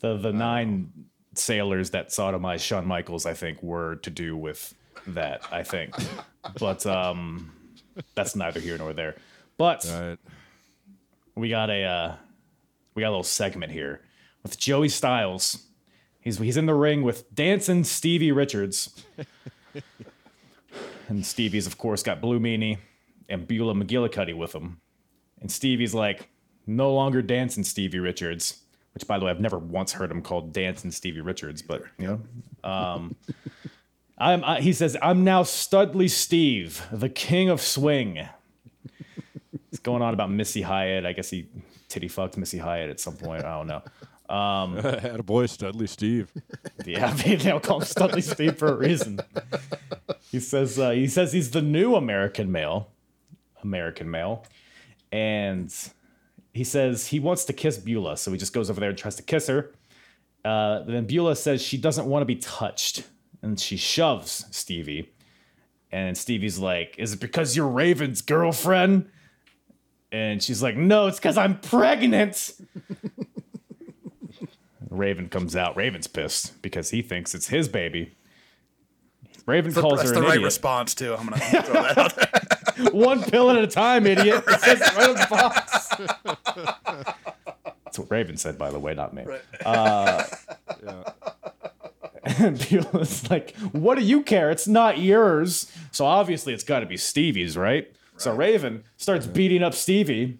the the nine sailors that sodomized Shawn Michaels, I think, were to do with that. I think, but um, that's neither here nor there. But right. we got a uh, we got a little segment here with Joey Styles. He's he's in the ring with dancing Stevie Richards, and Stevie's of course got Blue Meanie and Beulah McGillicutty with him. And Stevie's like, no longer dancing Stevie Richards, which by the way I've never once heard him called dancing Stevie Richards, but know, um, I'm I, he says I'm now Studley Steve, the king of swing. It's going on about Missy Hyatt. I guess he titty fucked Missy Hyatt at some point. I don't know. Had a boy, Studley Steve. Yeah, they'll call him Studley Steve for a reason. He says uh, he says he's the new American male, American male, and he says he wants to kiss Beulah, so he just goes over there and tries to kiss her. Uh, then Beulah says she doesn't want to be touched, and she shoves Stevie. And Stevie's like, "Is it because you're Raven's girlfriend?" And she's like, "No, it's because I'm pregnant." Raven comes out. Raven's pissed because he thinks it's his baby. Raven calls That's her the an right idiot. response too. I'm gonna throw that out there. One pill at a time, idiot. It says right on the box. That's what Raven said, by the way, not me. Uh, and Beulah's like, "What do you care? It's not yours." So obviously, it's got to be Stevie's, right? So Raven starts beating up Stevie,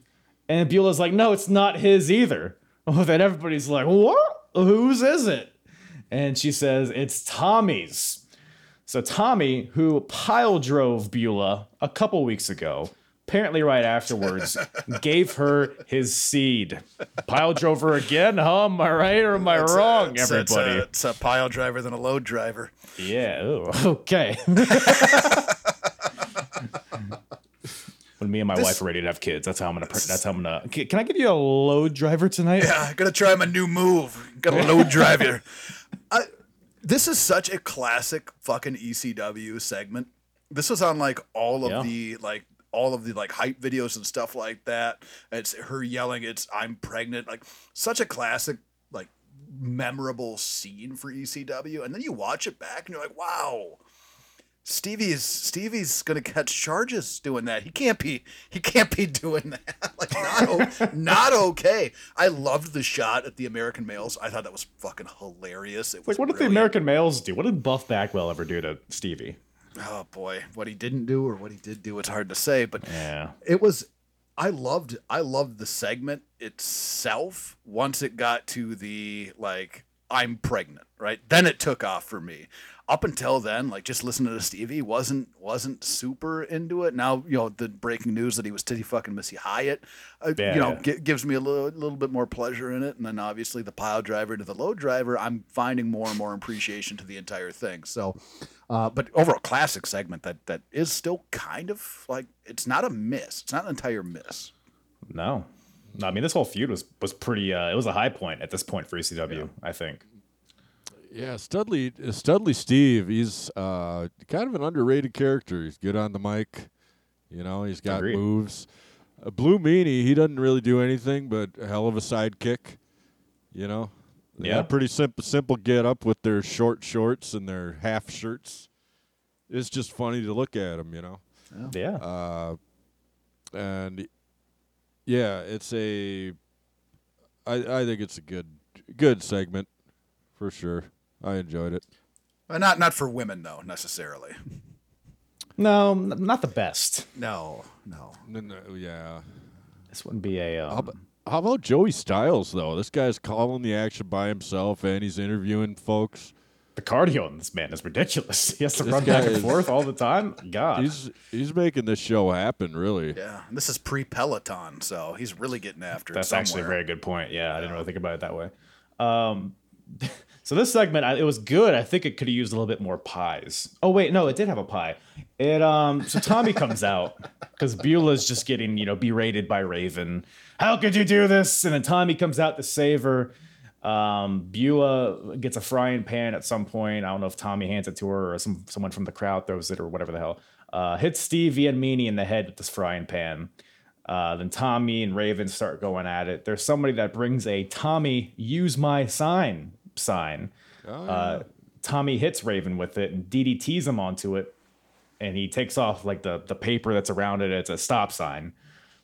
and Beulah's like, "No, it's not his either." Oh, then everybody's like, "What?" whose is it? And she says, It's Tommy's. So Tommy, who pile drove Beulah a couple weeks ago, apparently right afterwards, gave her his seed. Pile drove her again, huh? Am I right or am I wrong, It's a- it's everybody? a, it's a pile driver than a load driver. Yeah. Ooh, okay. When me and my This- wife are ready to have kids, that's how I'm gonna. pr- That's how I'm gonna. Can can I give you a load driver tonight? Yeah, gonna try my new move. Got a load driver. I, this is such a classic fucking ECW segment. This was on like all of Yeah. the like all of the like hype videos and stuff like that. It's her yelling, "It's I'm pregnant!" Like such a classic, like memorable scene for ECW. And then you watch it back and you're like, "Wow." Stevie is Stevie's gonna catch charges doing that. He can't be he can't be doing that. like not o- not okay. I loved the shot at the American males. I thought that was fucking hilarious. It was Like, what did the. American males do? What did Buff Bagwell ever do to Stevie? Oh boy, what he didn't do or what he did do, it's hard to say. But Yeah. it was I loved I loved the segment itself once it got to the like I'm pregnant, right? Then it took off for me. Up until then, like just listening to Stevie wasn't wasn't super into it. Now you know the breaking news that he was titty fucking Missy Hyatt, uh, Yeah, you know, yeah. gi- gives me a little little bit more pleasure in it. And then obviously the pile driver to the load driver, I'm finding more and more appreciation to the entire thing. So, uh, but overall, classic segment that that is still kind of like it's not a miss. It's not an entire miss. No. No, I mean this whole feud was was pretty. Uh, it was a high point at this point for ECW. I think. Yeah, Studley uh, Studley Steve, he's uh, kind of an underrated character. He's good on the mic. You know, he's got Agreed. moves. Uh, Blue Meanie, he doesn't really do anything, but a hell of a sidekick. You know, They Yeah. pretty simple simple get up with their short shorts and their half shirts. It's just funny to look at them. You know. Yeah. Uh, and yeah, it's a. I I think it's a good good segment, for sure. I enjoyed it. Uh, not not for women though necessarily. no, n- not the best. No, no. No, no, yeah. This wouldn't be a. Um, How about, how about Joey Styles though? This guy's calling the action by himself, and he's interviewing folks. the cardio on this man is ridiculous. He has to This run back and is- forth all the time. God. He's he's making this show happen, really. Yeah, and this is pre Peloton, so he's really getting after That's it. actually a somewhere. very good point. Yeah, I didn't really think about it that way. Um, so this segment, it was good. I think it could have used a little bit more pies. Oh wait, no, it did have a pie. It um, so Tommy comes out because Beulah's just getting you know berated by Raven. How could you do this? And then Tommy comes out to save her. Um, Beulah gets a frying pan at some point. I don't know if Tommy hands it to her or some someone from the crowd throws it or whatever the hell. Uh, hits Stevie and Meanie in the head with this frying pan. Uh, then Tommy and Raven start going at it. There's somebody that brings a Tommy use my sign sign. uh, Tommy hits Raven with it and DDTs him onto it, and he takes off like the the paper that's around it. It's a stop sign,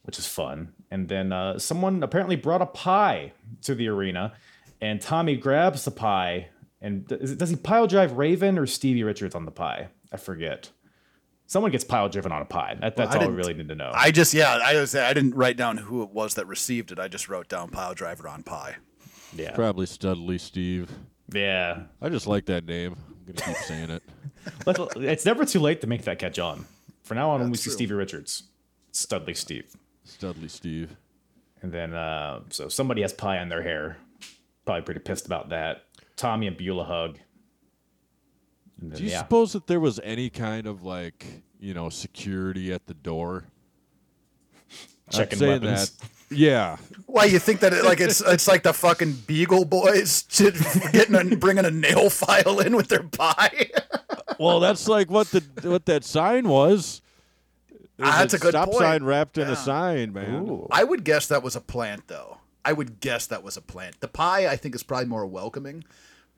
which is fun. And then uh, someone apparently brought a pie to the arena, and Tommy grabs the pie and does, does he pile drive Raven or Stevie Richards on the pie? I forget. Someone gets pile driven on a pie. That, that's I all we really need to know. I just yeah, I was I didn't write down who it was that received it. I just wrote down pile driver on pie. Yeah. Probably Studley Steve. Yeah. I just like that name. I'm gonna keep saying it. It's never too late to make that catch on. For now on, when we see true. Stevie Richards, Studley Steve. Studley Steve. And then, uh, so somebody has pie on their hair. Probably pretty pissed about that. Tommy and Beulah hug. And then, Do you yeah. suppose that there was any kind of like you know security at the door? I'm Checking saying weapons. that. Yeah, Why you think that it, like it's it's like the fucking Beagle Boys getting a, bringing a nail file in with their pie? well, that's like what the what that sign was. There's Ah, that's a good stop point. sign wrapped in Yeah. a sign, man. Ooh. I would guess that was a plant, though. I would guess that was a plant. The pie, I think, is probably more welcoming,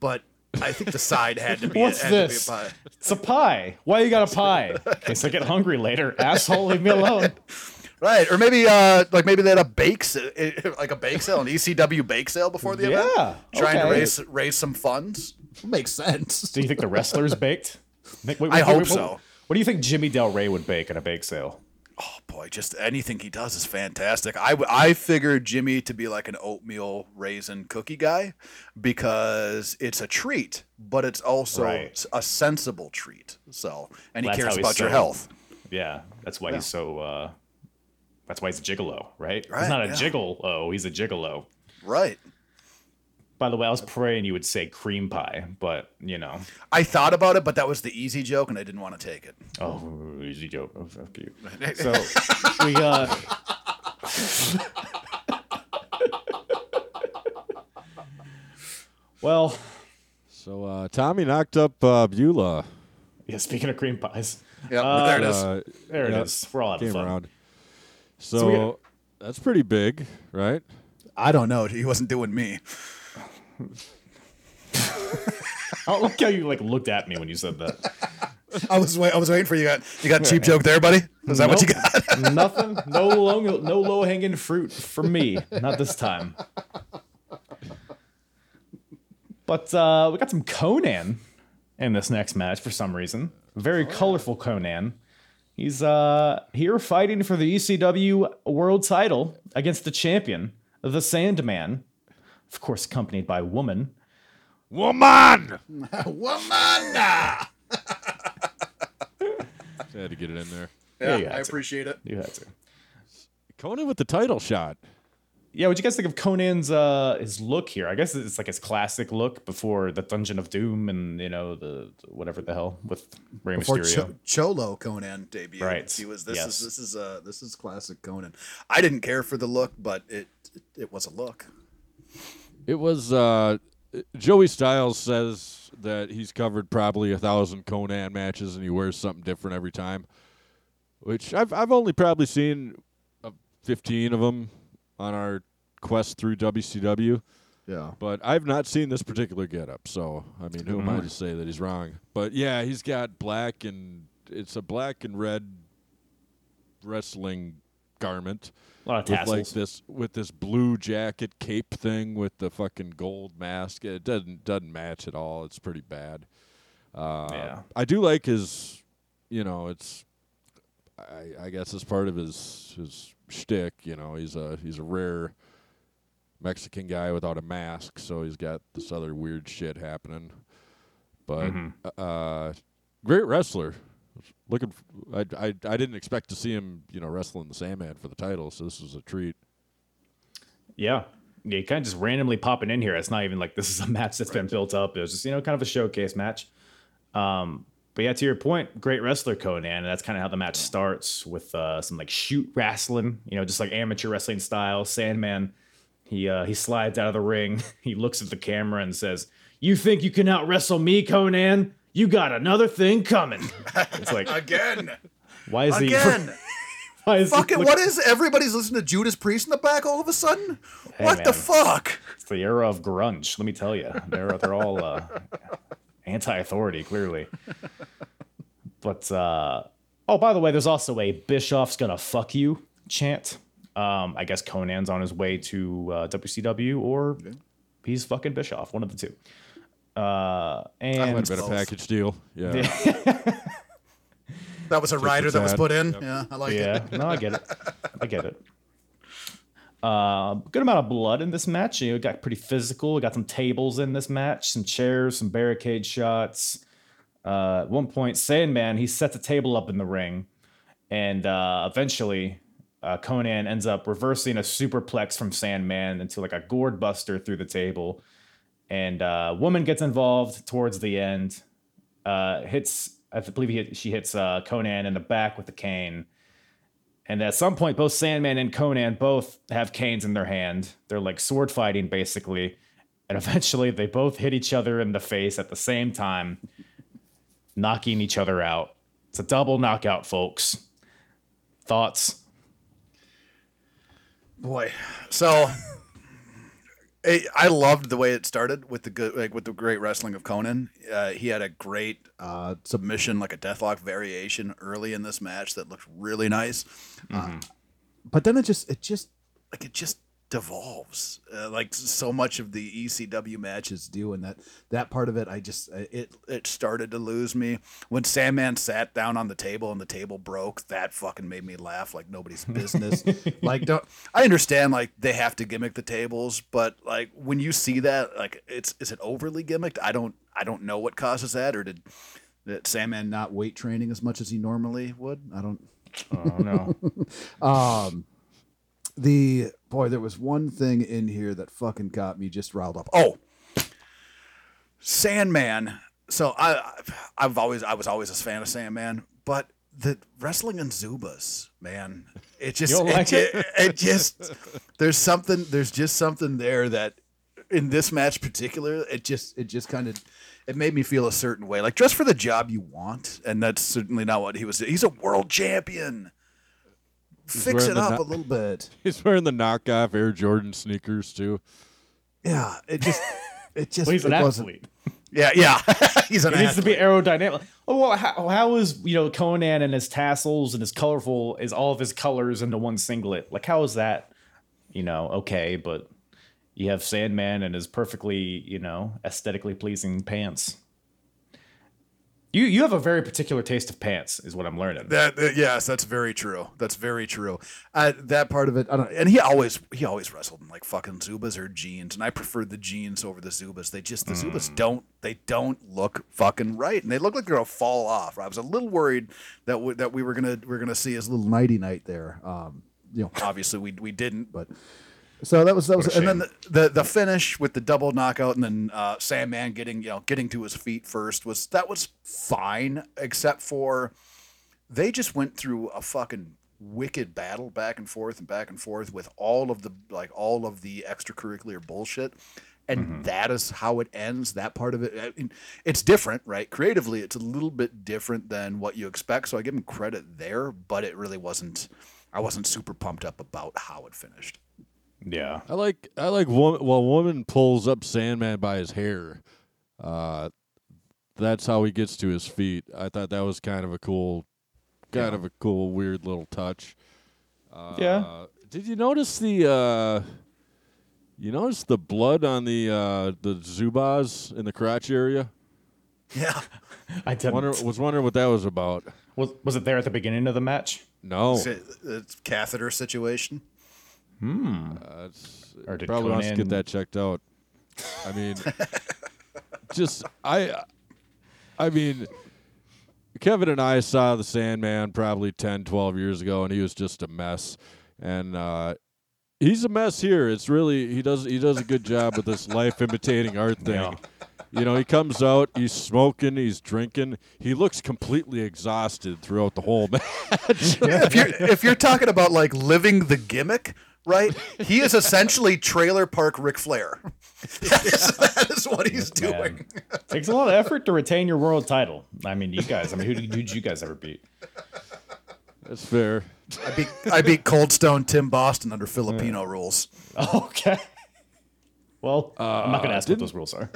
but I think the side had to be. What's had this? To be a pie. It's a pie. Why you got a pie? In case I get hungry later. Asshole, leave me alone. Right, or maybe uh, like maybe they had a bake sa- like a bake sale, an ECW bake sale before the event, Yeah. trying to raise raise some funds. Makes sense. Do you think the wrestlers baked? Nick, wait, I wait, hope wait, so. What do you think Jimmy Del Ray would bake at a bake sale? Oh boy, just anything he does is fantastic. I I figured Jimmy to be like an oatmeal raisin cookie guy because it's a treat, but it's also Right. s- a sensible treat. So, and he That's cares how he's about your health. Yeah, that's why he's so. uh That's why he's a gigolo, right? Right, he's not a yeah. gigolo. He's a gigolo. Right. By the way, I was praying you would say cream pie, but you know, I thought about it, but that was the easy joke, and I didn't want to take it. oh, easy joke. Oh, fuck you. So we uh Well, So uh, Tommy knocked up uh, Beulah. yeah. Speaking of cream pies, Yeah, Uh, there it is. Uh, there yeah, it is. We're all having fun. around. So, So we got- that's pretty big, right? I don't know. He wasn't doing me. I look how you like looked at me when you said that. I was wait, I was waiting for you. Got you got cheap joke there, buddy? Is that what you got? Nothing. No low, no low hanging fruit for me. Not this time. But uh, we got some Konnan in this next match for some reason. Very colorful Konnan. He's uh, here fighting for the ECW World Title against the champion, the Sandman. Of course, accompanied by Woman. Woman! Woman. I had to get it in there. Yeah, you Yeah, I to. appreciate it. You had to. Konnan with the title shot. Yeah, what do you guys think of Konnan's uh his look here? I guess it's like his classic look before the Dungeon of Doom and you know the whatever the hell with Rey Before Mysterio. Cho- Cholo Konnan debuted, Right. He was this Yes. is this is uh this is classic Konnan. I didn't care for the look, but it it, it was a look. It was uh, Joey Styles says that he's covered probably a thousand Konnan matches and he wears something different every time, which I've I've only probably seen uh, fifteen of them on our quest through WCW. Yeah. But I've not seen this particular getup, so I mean, who am I to say that he's wrong? But yeah, he's got black and it's a black and red wrestling garment A lot of with like this with this blue jacket cape thing with the fucking gold mask. It doesn't doesn't match at all. It's pretty bad. Uh, Yeah. I do like his, you know, it's. I, I guess it's part of his his shtick. You know, he's a he's a rare Mexican guy without a mask, so he's got this other weird shit happening. But Mm-hmm. uh, great wrestler. Looking, f- I, I I didn't expect to see him, you know, wrestling the Sandman for the title, so this was a treat. Yeah. Yeah, kind of just randomly popping in here. It's not even like this is a match that's been built up. It was just, you know, kind of a showcase match. Um, but yeah, to your point, great wrestler Konnan, and that's kind of how the match starts with uh, some like shoot wrestling, you know, just like amateur wrestling style. Sandman, he uh, he slides out of the ring, he looks at the camera and says, "You think you can out wrestle me, Konnan? You got another thing coming." It's like, Again, why is he? again. Why is he Fucking look- what is everybody's listening to Judas Priest in the back all of a sudden? what the fuck? It's the era of grunge. Let me tell you, they're they're all uh, anti-authority, clearly. But uh, oh, by the way, there's also a Bischoff's gonna fuck you chant. Um, I guess Konnan's on his way to uh, WCW, or he's fucking Bischoff, one of the two. Uh, Might and have been a package deal. Yeah. That was a rider that was put in. Yep. Yeah, I like it. yeah, it. no, I get it. I get it. Uh, good amount of blood in this match. You know, it got pretty physical. We got some tables in this match, some chairs, some barricade shots. Uh, at one point, Sandman he sets a table up in the ring, and uh, eventually, uh, Konnan ends up reversing a superplex from Sandman into like a gourd buster through the table, and uh, woman gets involved towards the end. Uh, hits I believe she hits uh, Konnan in the back with the cane. And at some point, both Sandman and Konnan both have canes in their hand. They're like sword fighting, basically. And eventually, they both hit each other in the face at the same time, knocking each other out. It's a double knockout, folks. Thoughts? Boy, so I loved the way it started with the good, like with the great wrestling of Konnan. Uh, he had a great uh, submission, like a deathlock variation early in this match that looked really nice. But then it just it just Like it just devolves uh, like so much of the ECW matches do and that that part of it I just uh, it it started to lose me. When Sandman sat down on the table and the table broke that fucking made me laugh like nobody's business. Like don't I understand like they have to gimmick the tables but like when you see that like it's is it overly gimmicked? I don't I don't know what causes that or did that Sandman not weight training as much as he normally would? I don't Oh no. um, the boy, there was one thing in here that fucking got me just riled up. Oh, Sandman. So I, I've always, I was always a fan of Sandman, but the wrestling in Zubaz, man, it just, it, like ju- it? it just, there's something, there's just something there that in this match particular, it just, it just kind of, it made me feel a certain way, like dress for the job you want, and that's certainly not what he was. He's a world champion. Fix it up no- a little bit. He's wearing the knockoff Air Jordan sneakers too. Yeah, it just, it just, Well, he's an it wasn't- athlete. Yeah, yeah, he's an It needs to be athlete. aerodynamic. Oh, well, how, how is you know Konnan and his tassels and his colorful is all of his colors into one singlet? Like how is that? You know, okay, but you have Sandman and his perfectly you know aesthetically pleasing pants. You you have a very particular taste of pants, is what I'm learning. That, that- yes, that's very true. That's very true. Uh, that part of it, I don't. And he always he always wrestled in like fucking Zubaz or jeans, and I preferred the jeans over the Zubaz. They just the Zubaz don't they don't look fucking right, and they look like they're gonna fall off. I was a little worried that we, that we were gonna we are gonna see his little nighty night there. Um, you know, obviously we we didn't, but so that was that was, and then the, the the finish with the double knockout, and then uh, Sandman getting you know getting to his feet first was that was fine, except for they just went through a fucking wicked battle back and forth and back and forth with all of the like all of the extracurricular bullshit. And that is how it ends that part of it. I mean, it's different right? Creatively it's a little bit different than what you expect so i give him credit there but it really wasn't i wasn't super pumped up about how it finished Yeah, I like I like woman. Well, woman pulls up Sandman by his hair. Uh, that's how he gets to his feet. I thought that was kind of a cool, kind of a cool, weird little touch. Uh, Yeah. Did you notice the? Uh, you notice the blood on the uh, the Zubaz in the crotch area? yeah I didn't. Wonder, was wondering what that was about. was was it there at the beginning of the match, No, it's, a- it's catheter situation Uh, it's- or did probably wants to get that checked out. I mean, just I, I mean, Kevin and I saw the Sandman probably 10, 12 years ago, and he was just a mess. And uh, he's a mess here. It's really he does he does a good job with this life imitating art thing. Yeah. You know, he comes out, he's smoking, he's drinking. He looks completely exhausted throughout the whole match. if you're if you're talking about like living the gimmick, right? He is essentially trailer park Ric Flair. that, is, that is what he's doing. Takes a lot of effort to retain your world title. I mean, you guys. I mean, who did, who did you guys ever beat? That's fair. I beat I beat Cold Stone Tim Boston under Filipino rules. Okay. Well, I'm not gonna uh, ask what those rules are.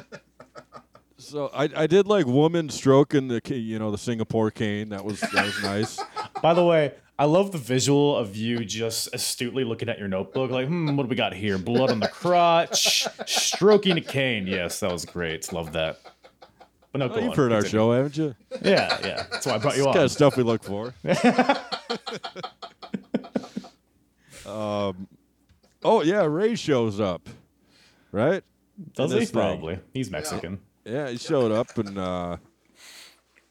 So I, I did like woman stroking the you know the Singapore cane that was that was nice. By the way, I love the visual of you just astutely looking at your notebook, like, hmm, what do we got here? Blood on the crotch, stroking a cane. Yes, that was great. Love that. But no, go Oh, you've on, heard our show, haven't you? Yeah, yeah. That's why I brought you on. Kind on. of stuff we look for. um, oh yeah, Rey shows up, right? Does he? this thing. Probably. He's Mexican. Yeah, he showed up and uh,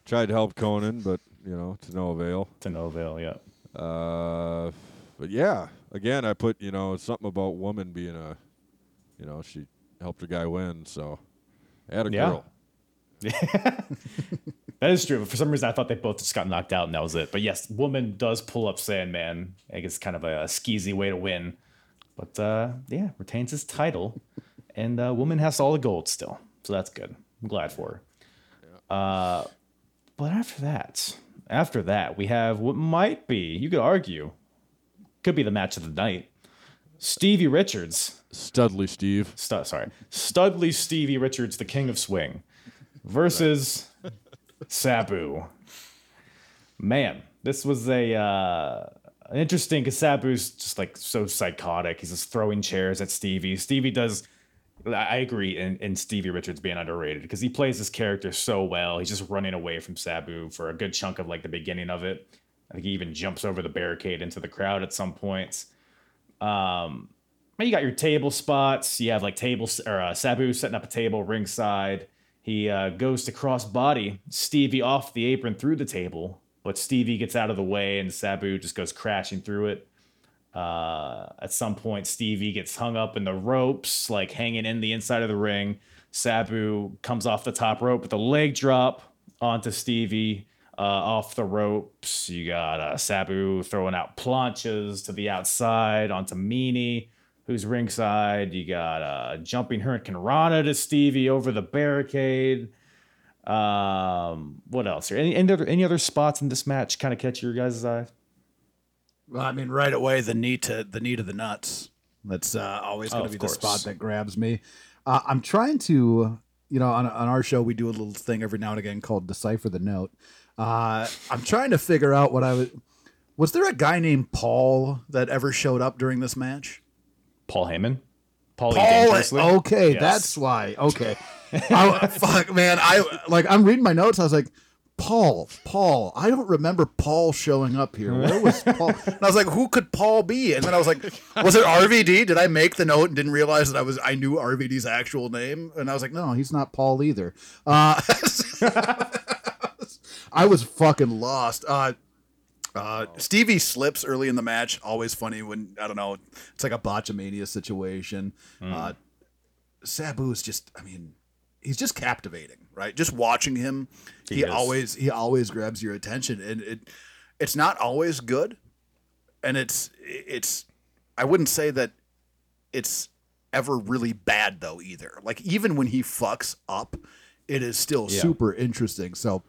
tried to help Konnan, but you know to no avail. To no avail, yeah. Uh, but yeah, again, I put you know something about woman being a, you know, she helped a guy win, so had a Yeah. girl. That is true. But for some reason, I thought they both just got knocked out and that was it. But yes, woman does pull up Sandman. I guess kind of a, skeezy way to win. But uh, yeah, retains his title, and uh, woman has all the gold still, so that's good. I'm glad for her. Uh, but after that, after that, we have what might be, you could argue, could be the match of the night. Stevie Richards Studley Steve. Stu- sorry, Studley Stevie Richards, the King of Swing, versus Sabu. Man, this was a uh, interesting because Sabu's just like so psychotic. He's just throwing chairs at Stevie. Stevie does. I agree in, in Stevie Richards being underrated because he plays this character so well. He's just running away from Sabu for a good chunk of like the beginning of it. I think he even jumps over the barricade into the crowd at some points. Um, you got your table spots. You have like tables or uh, Sabu setting up a table ringside. He uh, goes to cross body Stevie off the apron through the table, but Stevie gets out of the way and Sabu just goes crashing through it. Uh, at some point, Stevie gets hung up in the ropes, like hanging in the inside of the ring. Sabu comes off the top rope with a leg drop onto Stevie uh, off the ropes. You got uh, Sabu throwing out planches to the outside onto Meanie, who's ringside. You got uh, jumping hurricanrana to Stevie over the barricade. Um, what else? Any any other any other spots in this match kind of catch your guys' eye? Well, I mean, right away the knee to the knee to the nuts. That's uh, always going Oh, to of be the spot that grabs me. Uh, I'm trying to, you know, on on our show we do a little thing every now and again called decipher the note. Uh, I'm trying to figure out what I was. Was there a guy named Paul that ever showed up during this match? Paul Heyman, Paul. Dangerously. Okay, Yes. that's why. Okay, I, fuck, man. I like. I'm reading my notes. I was like, Paul, Paul. I don't remember Paul showing up here. Where was Paul? And I was like, who could Paul be? And then I was like, was it RVD? Did I make the note and didn't realize that I was I knew RVD's actual name? And I was like, no, he's not Paul either. Uh, I was fucking lost. Uh, uh, Stevie slips early in the match. Always funny when I don't know. It's like a botchamania situation. Uh, Sabu is just. I mean, he's just captivating, right? Just watching him, he, He always he always grabs your attention, and it it's not always good, and it's it's. I wouldn't say that it's ever really bad though either. Like even when he fucks up, it is still Yeah. super interesting. So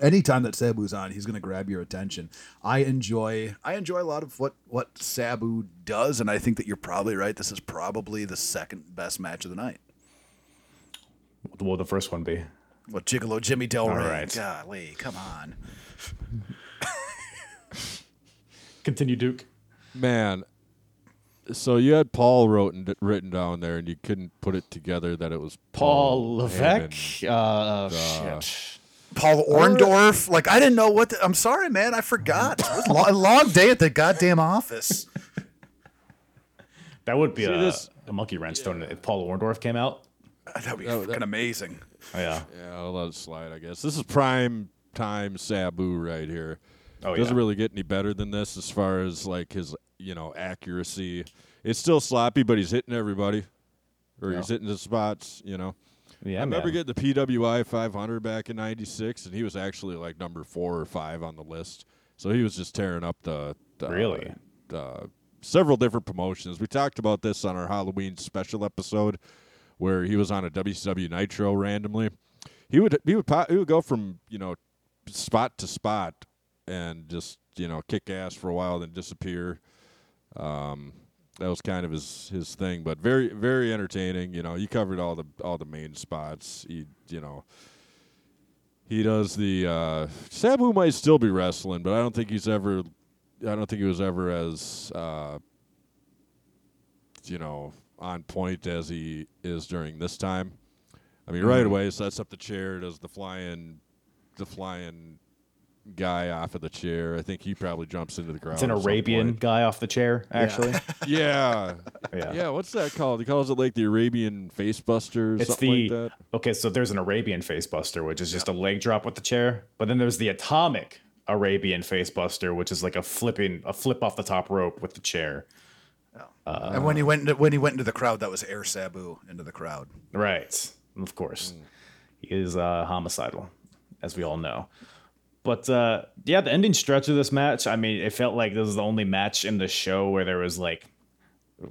anytime that Sabu's on, he's going to grab your attention. I enjoy I enjoy a lot of what what Sabu does, and I think that you're probably right. This is probably the second best match of the night. What will the first one be? What Gigolo Jimmy Del Ray? right. Golly, come on. Continue, Duke. Man, so you had Paul wrote, written down there, and you couldn't put it together that it was Paul Paul Levesque. Heyman. Uh, shit. Paul Orndorff. Like I didn't know what. The, I'm sorry, man. I forgot. It was a long, day at the goddamn office. That would be See, a, this- a monkey wrench stone if Paul Orndorff came out. That'd be Oh, fucking that- amazing. Yeah. Yeah, I'll let it slide. I guess this is prime time Sabu right here. Oh, yeah. Doesn't yeah. really get any better than this as far as like his you know accuracy. It's still sloppy, but he's hitting everybody, or he's hitting the spots. You know. Yeah, I remember man. getting the PWI 500 back in '96, and he was actually like number four or five on the list. So he was just tearing up the, the Really? uh, several different promotions. We talked about this on our Halloween special episode, where he was on a WCW Nitro randomly. He would he would po- he would go from you know spot to spot and just you know kick ass for a while, then disappear. Um, that was kind of his his thing, but very very entertaining. You know, he covered all the all the main spots. He you know he does the uh, Sabu might still be wrestling, but I don't think he's ever. I don't think he was ever as uh, you know on point as he is during this time. I mean, Mm-hmm. right away sets up the chair, does the flying, the flying guy off of the chair. I think he probably jumps into the ground. It's an Arabian guy off the chair, actually. Yeah. Yeah. yeah. What's that called? He calls it like the Arabian face buster It's something the like that. okay. So there's an Arabian facebuster, which is just a leg drop with the chair. But then there's the atomic Arabian facebuster, which is like a flipping a flip off the top rope with the chair. And when he went into, when he went into the crowd, that was Air Sabu into the crowd. Right. Of course. Mm. He is uh, homicidal, as we all know. But uh, yeah, the ending stretch of this match, I mean, it felt like this was the only match in the show where there was like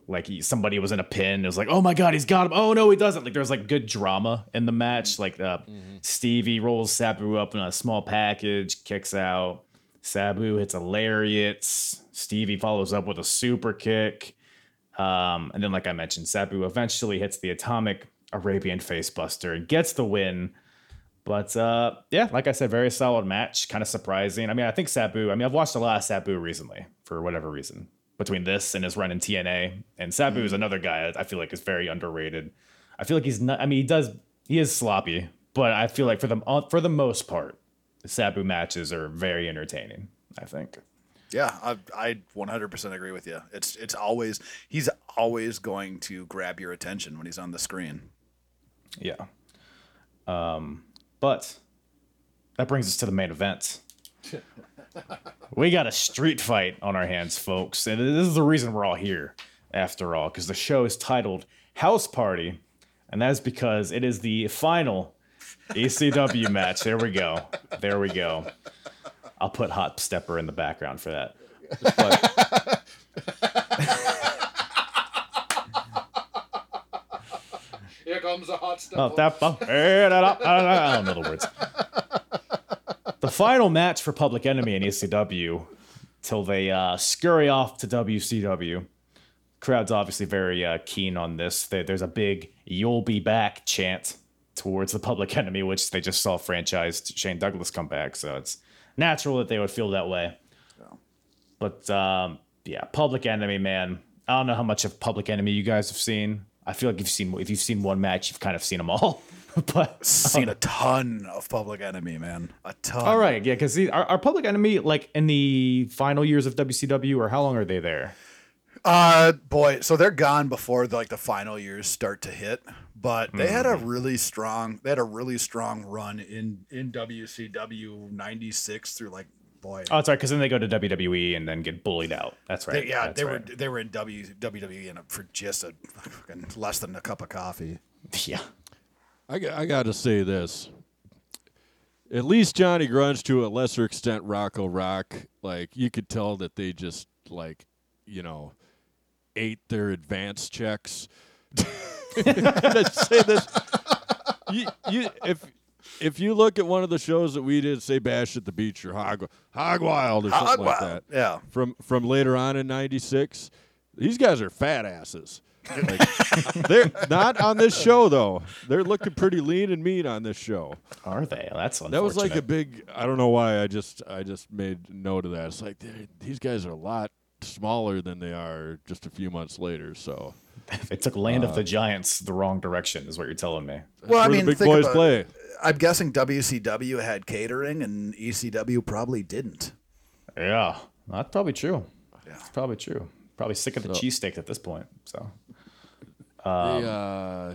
like he, somebody was in a pin. It was like, oh my god, he's got him. Oh no, he doesn't. Like there was like good drama in the match. Like uh, Stevie rolls Sabu up in a small package, kicks out. Sabu hits a lariat. Stevie follows up with a super kick. Um, and then, like I mentioned, Sabu eventually hits the atomic Arabian facebuster and gets the win. But uh, yeah, like I said, very solid match. Kind of surprising. I mean, I think Sabu. I mean, I've watched a lot of Sabu recently for whatever reason. Between this and his run in TNA, and Sabu is another guy that I feel like is very underrated. I feel like he's not. I mean, he does. He is sloppy, but I feel like for the uh, for the most part, Sabu matches are very entertaining. I think. Yeah, I, I 100% agree with you. It's it's always he's always going to grab your attention when he's on the screen. Yeah. Um, but that brings us to the main event. we got a street fight on our hands, folks. And this is the reason we're all here, after all, because the show is titled House Party. And that is because it is the final ECW match. There we go. There we go. I'll put Hot Stepper in the background for that. But- Here comes a hot step. Oh, that, I don't know the words. The final match for Public Enemy and ECW till they uh, scurry off to WCW. Crowd's obviously very uh, keen on this. There- There's a big "You'll be back" chant towards the Public Enemy, which they just saw franchised Shane Douglas come back, so it's natural that they would feel that way. But um, yeah, Public Enemy, man. I don't know how much of Public Enemy you guys have seen. I feel like you've seen if you've seen one match, you've kind of seen them all. but Seen a ton of Public Enemy, man. A ton. all right, yeah, because are, are Public Enemy like in the final years of WCW, or how long are they there? Uh, boy, so they're gone before the, like the final years start to hit. But they had a mm-hmm. really strong, they had a really strong run in in WCW '96 through like boy, Oh, sorry, because then they go to WWE and then get bullied out. That's right. They- yeah, That's they right. were they were in w, WWE in a, for just a fucking less than a cup of coffee. Yeah. I, got- I got to say this. At least Johnny Grunge, to a lesser extent, Rocco Rock, like you could tell that they just like, you know, ate their advance checks. Let's say this. You, you, if if you look at one of the shows that we did, say Bash at the Beach or Hog Hog Wild or something Hog like that, yeah. from from later on in '96, these guys are fat asses. Like, they're not on this show though. They're looking pretty lean and mean on this show. Are they? That's That was like a big. I don't know why. I just I just made note of that. It's like these guys are a lot smaller than they are just a few months later. So They took Land of uh, the Giants the wrong direction, is what you're telling me. Well, I mean, the big boys about, play. I'm guessing WCW had catering and ECW probably didn't. Yeah, that's probably true. Yeah. It's probably true. Probably sick of the cheesesteak at this point. So they, um, uh,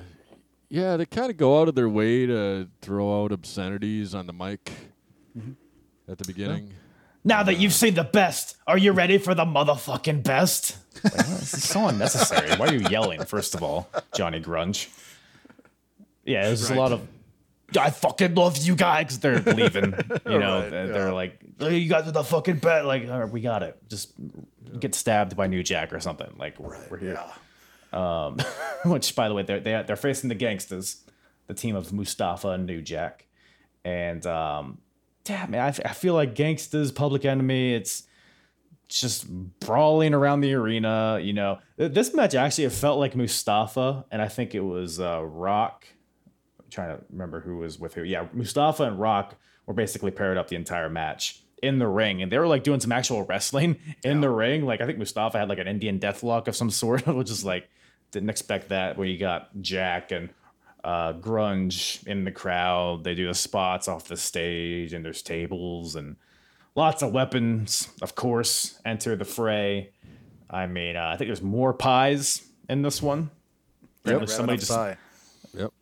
yeah, they kind of go out of their way to throw out obscenities on the mic mm-hmm. at the beginning. Now that you've seen the best, are you ready for the motherfucking best? Like, what? this is so unnecessary. Why are you yelling? First of all, Johnny Grunge. Yeah, there's just a lot of. I fucking love you guys. They're leaving. You know, Right, they're, they're like, "Oh, you guys are the fucking best. Like, all right, we got it. Just get stabbed by New Jack or something. Like, we're, we're here. Um, which, by the way, they're they, they're facing the gangsters, the team of Mustafa and New Jack, and um, yeah, man, I, f- I feel like gangsters, Public Enemy. It's just brawling around the arena. You know, this match actually it felt like Mustafa, and I think it was uh, Rock. I'm trying to remember who was with who. Yeah, Mustafa and Rock were basically paired up the entire match in the ring, and they were like doing some actual wrestling in the ring. Like I think Mustafa had like an Indian deathlock of some sort, which is like didn't expect that. Where you got Jack and uh, grunge in the crowd. They do the spots off the stage, and there's tables and lots of weapons. Of course, enter the fray. I mean, uh, I think there's more pies in this one. Yep, There's somebody just pie. Yep.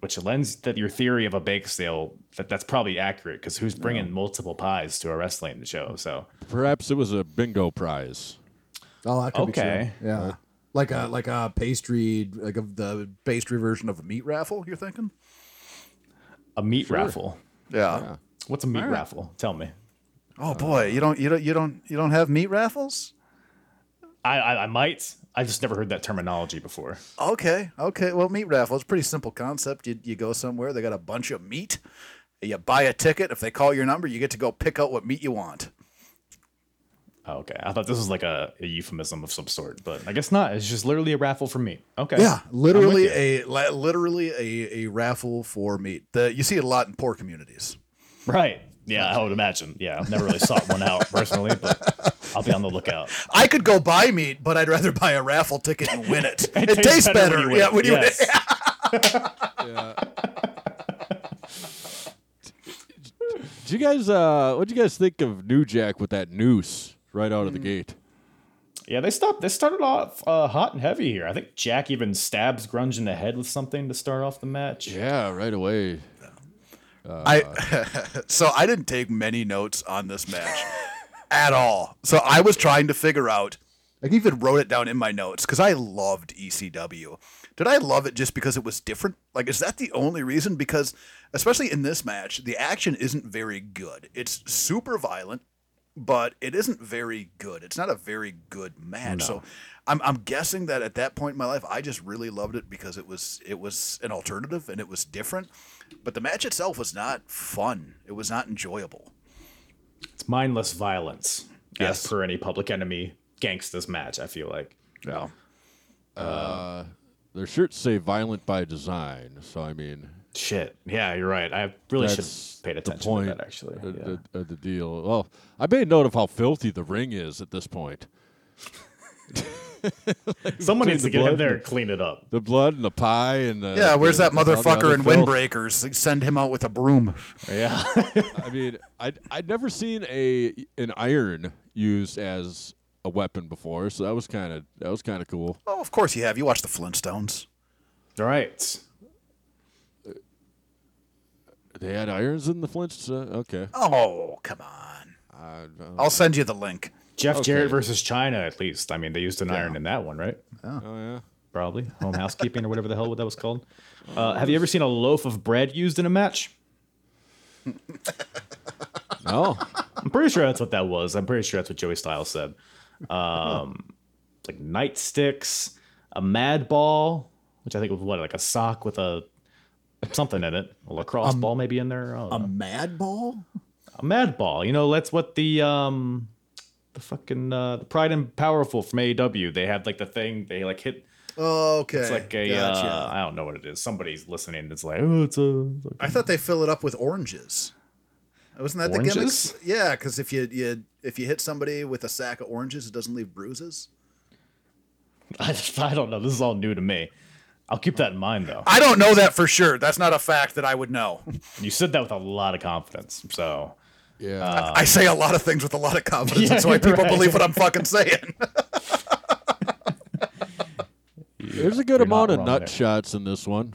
which lends that your theory of a bake sale that that's probably accurate because who's bringing multiple pies to a wrestling show? So Perhaps it was a bingo prize. Oh, that could Okay. be true. Yeah. Like a like a pastry, like of the Pastry version of a meat raffle. You're thinking? a meat raffle. Yeah. What's a meat raffle? Tell me. Oh boy, you don't you don't you don't you don't have meat raffles? I, I I might. I just never heard that terminology before. Okay, okay. Well, meat raffle is a pretty simple concept. You you go somewhere, they got a bunch of meat. You buy a ticket. If they call your number, you get to go pick out what meat you want. Oh, okay, I thought this was like a, a euphemism of some sort, but I guess not. It's just literally a raffle for meat. Okay. Yeah, literally a li- literally a, a raffle for meat. The, you see it a lot in poor communities. Right. Yeah, I would imagine. Yeah, I've never really sought one out personally, but I'll be on the lookout. I could go buy meat, but I'd rather buy a raffle ticket and win it. it, tastes tastes, better better. when you win. yeah, when you Yes. Did you guys? Uh, what did you guys think of New Jack with that noose right out of the gate? Yeah, they stopped. They started off uh, hot and heavy here. I think Jack even stabs Grunge in the head with something to start off the match. Yeah, right away. I so I didn't take many notes on this match at all. So I was trying to figure out. I even wrote it down in my notes because I loved ECW. Did I love it just because it was different? Like, is that the only reason? Because, especially in this match, the action isn't very good. It's super violent, but it isn't very good. It's not a very good match. So, I'm, I'm guessing that at that point in my life, I just really loved it because it was it was an alternative and it was different. But the match itself was not fun. It was not enjoyable. It's mindless violence, Yes. as per any Public Enemy gangsters match. I feel like. Yeah. Uh, their shirts say "violent by design," so I mean, Shit. Yeah, you're right. I really should that's have paid the attention point to that actually. of, Yeah. of- of the deal. Well, I made note of how filthy the ring is at this point. Someone needs to the get in there and- and clean it up. The blood and the pie and the Yeah, where's the- that motherfucker in filth. Windbreakers? Send him out with a broom. Yeah. I mean, I'd, I'd never seen a an iron used as a weapon before, so that was kind of that was kind of cool. Oh, of course you have. You watch the Flintstones. All right. They had irons in the Flints. Uh, okay, Oh, come on. I, uh, I'll send you the link. Jeff Okay. Jarrett versus Chyna, at least. I mean, they used an iron in that one, right? oh yeah. Probably home housekeeping or whatever the hell that was called. Uh, have you ever seen a loaf of bread used in a match? No, I'm pretty sure that's what that was. I'm pretty sure that's what Joey Styles said. Um, it's like nightsticks, a mad ball, which I think was what, like a sock with a something in it, a lacrosse ball maybe in there. A know. mad ball? a mad ball. You know, that's what the um, the fucking uh, the Pride and Powerful from AEW. They had like the thing. They like hit. Oh, Okay. It's like a Gotcha. uh, I don't know what it is. Somebody's listening. It's like oh, it's a I thought they fill it up with oranges. Wasn't that Oranges? the gimmick? Yeah, because if you, you if you hit somebody with a sack of oranges, it doesn't leave bruises. I, I don't know. This is all new to me. I'll keep that in mind though. I don't know that for sure. That's not a fact that I would know. You said that with a lot of confidence. So yeah. I say a lot of things with a lot of confidence. Yeah, That's why people right. believe what I'm fucking saying. There's a good amount of wrong nut there. shots in this one,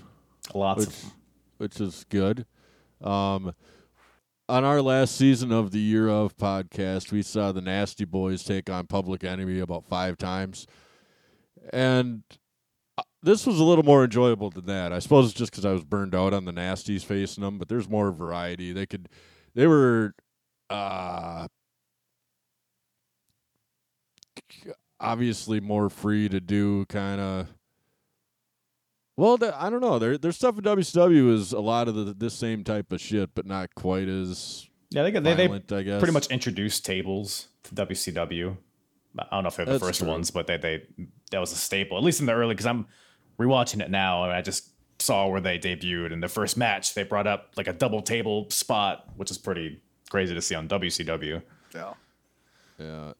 lots which of which is good. Um, on our last season of the Year of podcast, we saw the Nasty Boys take on Public Enemy about five times, and this was a little more enjoyable than that. I suppose it's just because I was burned out on the Nasties facing them, but there's more variety. They could, they were, uh, obviously more free to do kind of. Well, I don't know. Their their stuff in WCW is a lot of the, this same type of shit, but not quite as yeah. They they, they violent, guess. pretty much introduced tables to WCW. I don't know if they're the That's first true. ones, but they they that was a staple at least in the early because I'm rewatching it now and I just saw where they debuted in the first match. They brought up like a double table spot, which is pretty crazy to see on WCW. yeah. Yeah.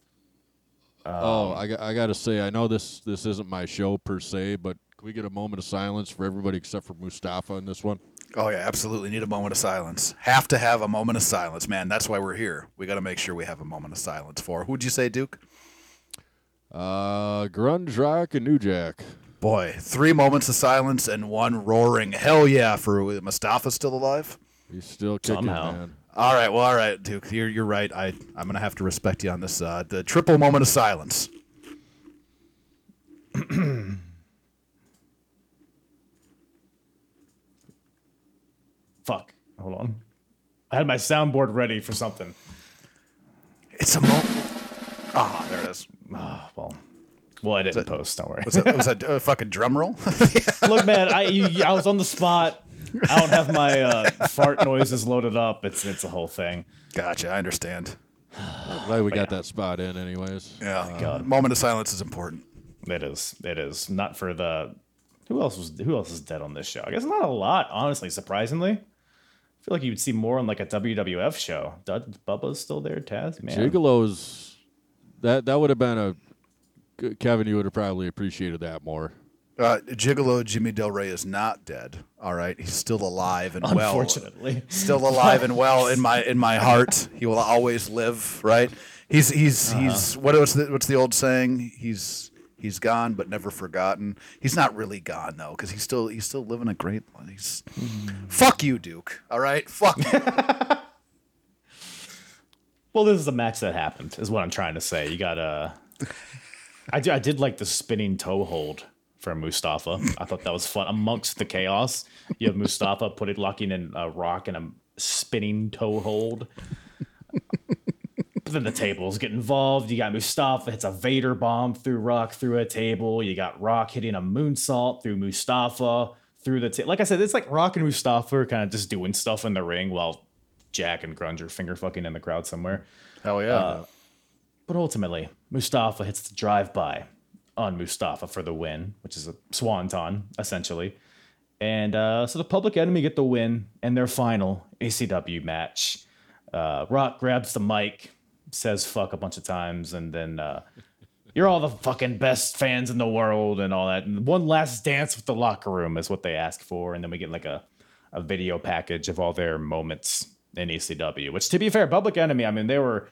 oh, I got, I got to say, I know this this isn't my show per se, but can we get a moment of silence for everybody except for Mustafa in this one? Oh yeah, absolutely. Need a moment of silence. Have to have a moment of silence, man. That's why we're here. We got to make sure we have a moment of silence for. Who'd you say, Duke? Uh, Grunge Rock and New Jack. Boy, three moments of silence and one roaring hell yeah for Mustafa still alive. He's still kicking, Somehow. man. All right, well, all right, Duke. You're you're right. I I'm gonna have to respect you on this. Uh, the triple moment of silence. Fuck. Hold on. I had my soundboard ready for something. It's a moment. Ah, there it is. Ah, well, well, I didn't post. Don't worry. Was that, was a uh, fucking drum roll? Look, man, I you, I was on the spot. I don't have my uh, fart noises loaded up. It's it's a whole thing. gotcha. I understand. Glad we got that spot in, anyways. Yeah, moment of silence is important. It is. It is not for the. Who else was? Who else is dead on this show? I guess not a lot, honestly. Surprisingly, I feel like you would see more on like a WWF show. Dud, Bubba's still there. Taz, man. Gigolos, that that would have been a Kevin. You would have probably appreciated that more. Uh, Gigolo Jimmy Del Ray is not dead. All right, he's still alive and well. Unfortunately, still alive and well in my in my heart. He will always live. Right? He's he's uh-huh. he's what what's the, what's the old saying? He's he's gone but never forgotten. He's not really gone though, because he's still he's still living a great. He's hmm. fuck you, Duke. All right, fuck. well, this is a match that happened. Is what I'm trying to say. You got a. I do, I did like the spinning toe hold from Mustafa. I thought that was fun. Amongst the chaos, you have Mustafa putting locking in a rock and a spinning toe hold. But then the tables get involved. You got Mustafa hits a Vader bomb through Rock through a table. You got Rock hitting a moonsault through Mustafa through the table. Like I said, it's like Rock and Mustafa are kind of just doing stuff in the ring while Jack and Grunge are finger fucking in the crowd somewhere. Hell yeah. Uh, But ultimately, Mustafa hits the drive by on Mustafa for the win, which is a swanton, essentially. And uh, so the Public Enemy get the win in their final ECW match. Uh, Rock grabs the mic, says fuck a bunch of times, and then uh, you're all the fucking best fans in the world and all that. And one last dance with the locker room is what they ask for. And then we get like a, a video package of all their moments in ECW, which to be fair, Public Enemy, I mean, they were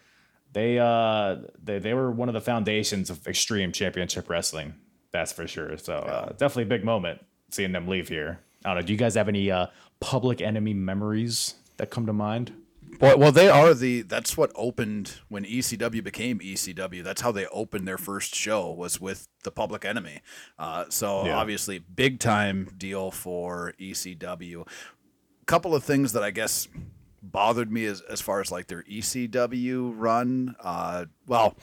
they uh they, they were one of the foundations of extreme championship wrestling that's for sure so uh, definitely a big moment seeing them leave here i don't know do you guys have any uh public enemy memories that come to mind Well, well, they are the. That's what opened when ECW became ECW. That's how they opened their first show was with the Public Enemy. Uh, so Yeah. obviously, big time deal for ECW. Couple of things that I guess bothered me as, as far as like their ECW run. Uh, well,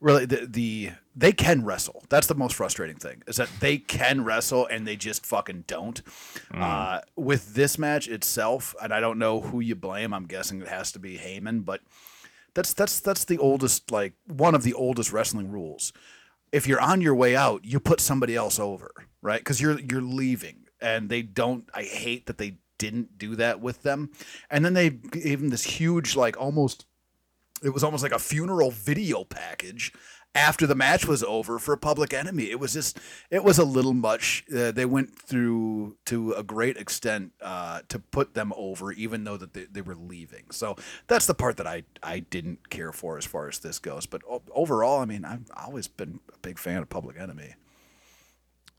really, the, the they can wrestle. That's the most frustrating thing is that they can wrestle and they just fucking don't. Uh, with this match itself, and I don't know who you blame. I'm guessing it has to be Heyman, but that's that's that's the oldest like one of the oldest wrestling rules. If you're on your way out, you put somebody else over, right? Because you're you're leaving, and they don't. I hate that they didn't do that with them, and then they gave them this huge like almost. It was almost like a funeral video package after the match was over for Public Enemy. It was just, it was a little much. Uh, they went through to a great extent uh, to put them over, even though that they, they were leaving. So that's the part that I I didn't care for as far as this goes. But overall, I mean, I've always been a big fan of Public Enemy.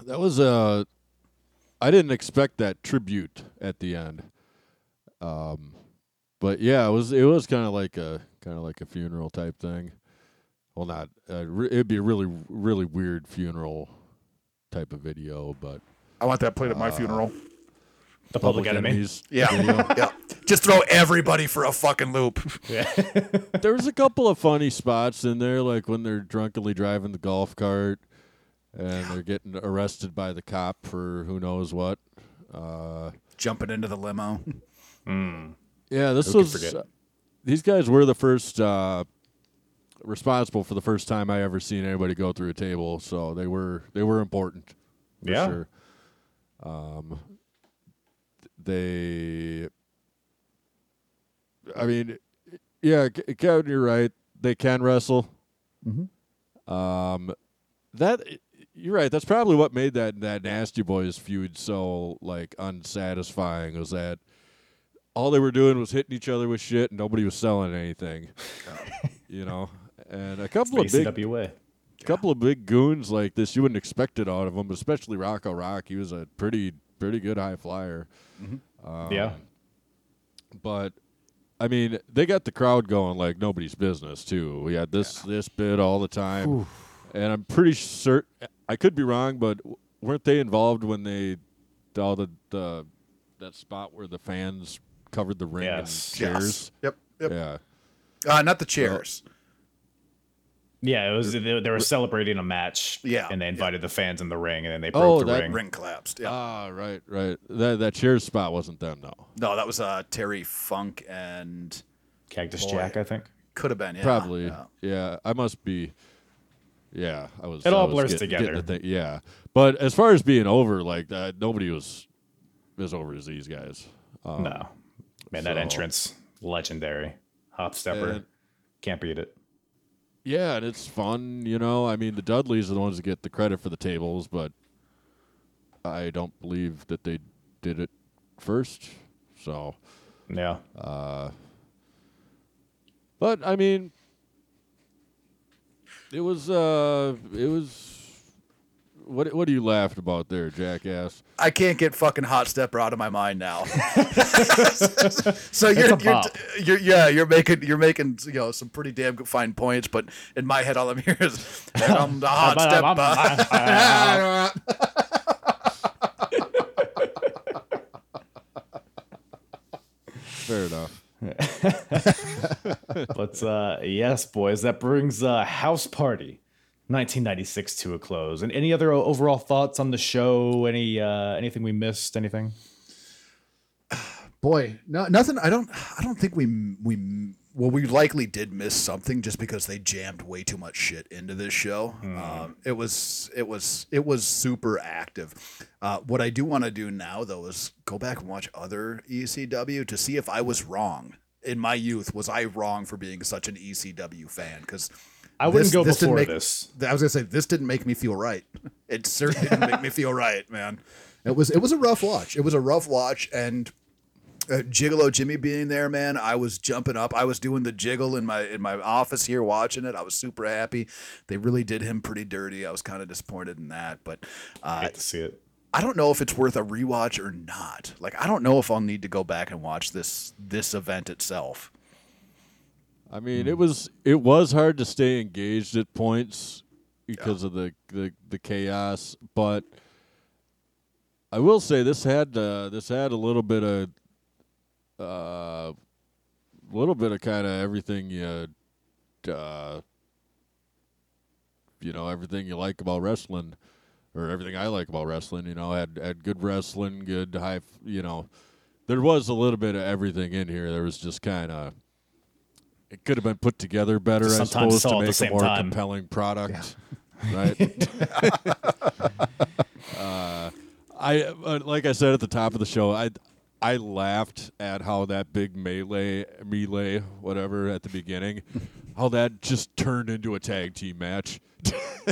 That was uh I didn't expect that tribute at the end. Um but yeah, it was it was kind of like a kind of like a funeral type thing. Well, not uh, re- it'd be a really really weird funeral type of video, but I want that played at my funeral. the public, enemy Enemies Yeah, yeah. Just throw everybody for a fucking loop. Yeah. there was a couple of funny spots in there, like when they're drunkenly driving the golf cart and they're getting arrested by the cop for who knows what. Uh, Jumping into the limo. yeah, this Who could was. forget? uh, these guys were the first uh, responsible for the first time I ever seen anybody go through a table, so they were they were important. For Yeah. sure. Um, they. I mean, yeah, Ke- Kevin, you're right. They can wrestle. Um, that you're right. That's probably what made that that Nasty Boys feud so like unsatisfying. Was that all they were doing was hitting each other with shit, and nobody was selling anything. you know, and a couple of big way. couple of big goons like this, you wouldn't expect it out of them, especially Rocco Rock. He was a pretty pretty good high flyer. Um, yeah but I mean, they got the crowd going like nobody's business too. We had this this bit all the time, and I'm pretty certain I could be wrong, but weren't they involved when they all the the that spot where the fans covered the ring Yes. and chairs? Yep. Yep. Yeah. Uh, not the chairs. yeah it was they, they were celebrating a match Yeah, and they invited the fans in the ring and then they Oh, broke the that ring Ring collapsed. Yeah. Ah, right, right. That that chairs spot wasn't them though. no, that was uh, Terry Funk and cactus Boy. jack i think Could have been. Yeah, Probably. yeah. Yeah. I must be. Yeah, I was. It I all was blurs get- together. thing- Yeah, but as far as being over like that, nobody was as over as these guys. Um, no, man, that entrance legendary. Hot stepper, And- can't beat it. Yeah, and it's fun, you know. I mean, the Dudleys are the ones that get the credit for the tables, but I don't believe that they did it first. So, Yeah, but I mean, it was uh, it was. What what are you laughing about there, jackass? I can't get fucking hot stepper out of my mind now. so you're, you're, you're yeah you're making you're making you know some pretty damn good fine points, but in my head all I'm hearing is I'm the hot stepper. Fair enough. but uh, yes, boys, that brings uh, House Party 1996 to a close. And any other overall thoughts on the show? Any uh, anything we missed? Anything? Boy, no, nothing. I don't. I don't think we we well we likely did miss something just because they jammed way too much shit into this show. Um, it was it was it was super active. Uh, what I do want to do now though is go back and watch other ECW to see if I was wrong in my youth. Was I wrong for being such an ECW fan? Because I wouldn't go didn't before make- this. I was gonna say this didn't make me feel right. It certainly didn't make me feel right, man. It was it was a rough watch. It was a rough watch, and uh, Gigolo Jimmy being there, man, I was jumping up. I was doing the jiggle in my in my office here, watching it. I was super happy. They really did him pretty dirty. I was kind of disappointed in that, but uh, Hate to see it. I don't know if it's worth a rewatch or not. Like, I don't know if I'll need to go back and watch this this event itself. I mean, it was it was hard to stay engaged at points because of the, the the chaos, but I will say this had uh, this had a little bit of a little bit of kind of everything you uh, you know everything you like about wrestling or everything I like about wrestling. You know, had had good wrestling, good high. You know, there was a little bit of everything in here. There was just kind of. It could have been put together better, I Sometimes suppose, to all at the make a more time. compelling product, right? uh, I uh, like I said at the top of the show, I I laughed at how that big melee melee whatever at the beginning, how that just turned into a tag team match.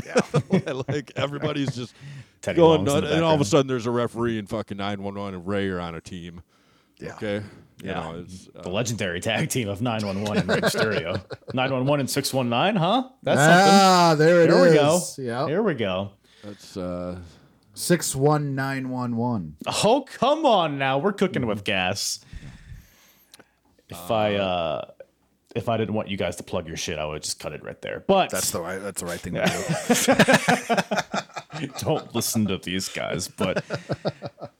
Yeah. like everybody's just Teddy going Long's in nuts, and all of a sudden there's a referee and fucking nine one one and Rey are on a team. Yeah. Okay. You Yeah. know, it's, uh, The legendary tag team of 911 and Rey Mysterio. 911 and 619, huh? That's something. Ah, there it is. There we go. Yeah. Here we go. that's uh, Six one nine one one. Oh, come on now. We're cooking with gas. If I uh if I didn't want you guys to plug your shit, I would just cut it right there. But That's the right. That's the right thing to do. don't listen to these guys. But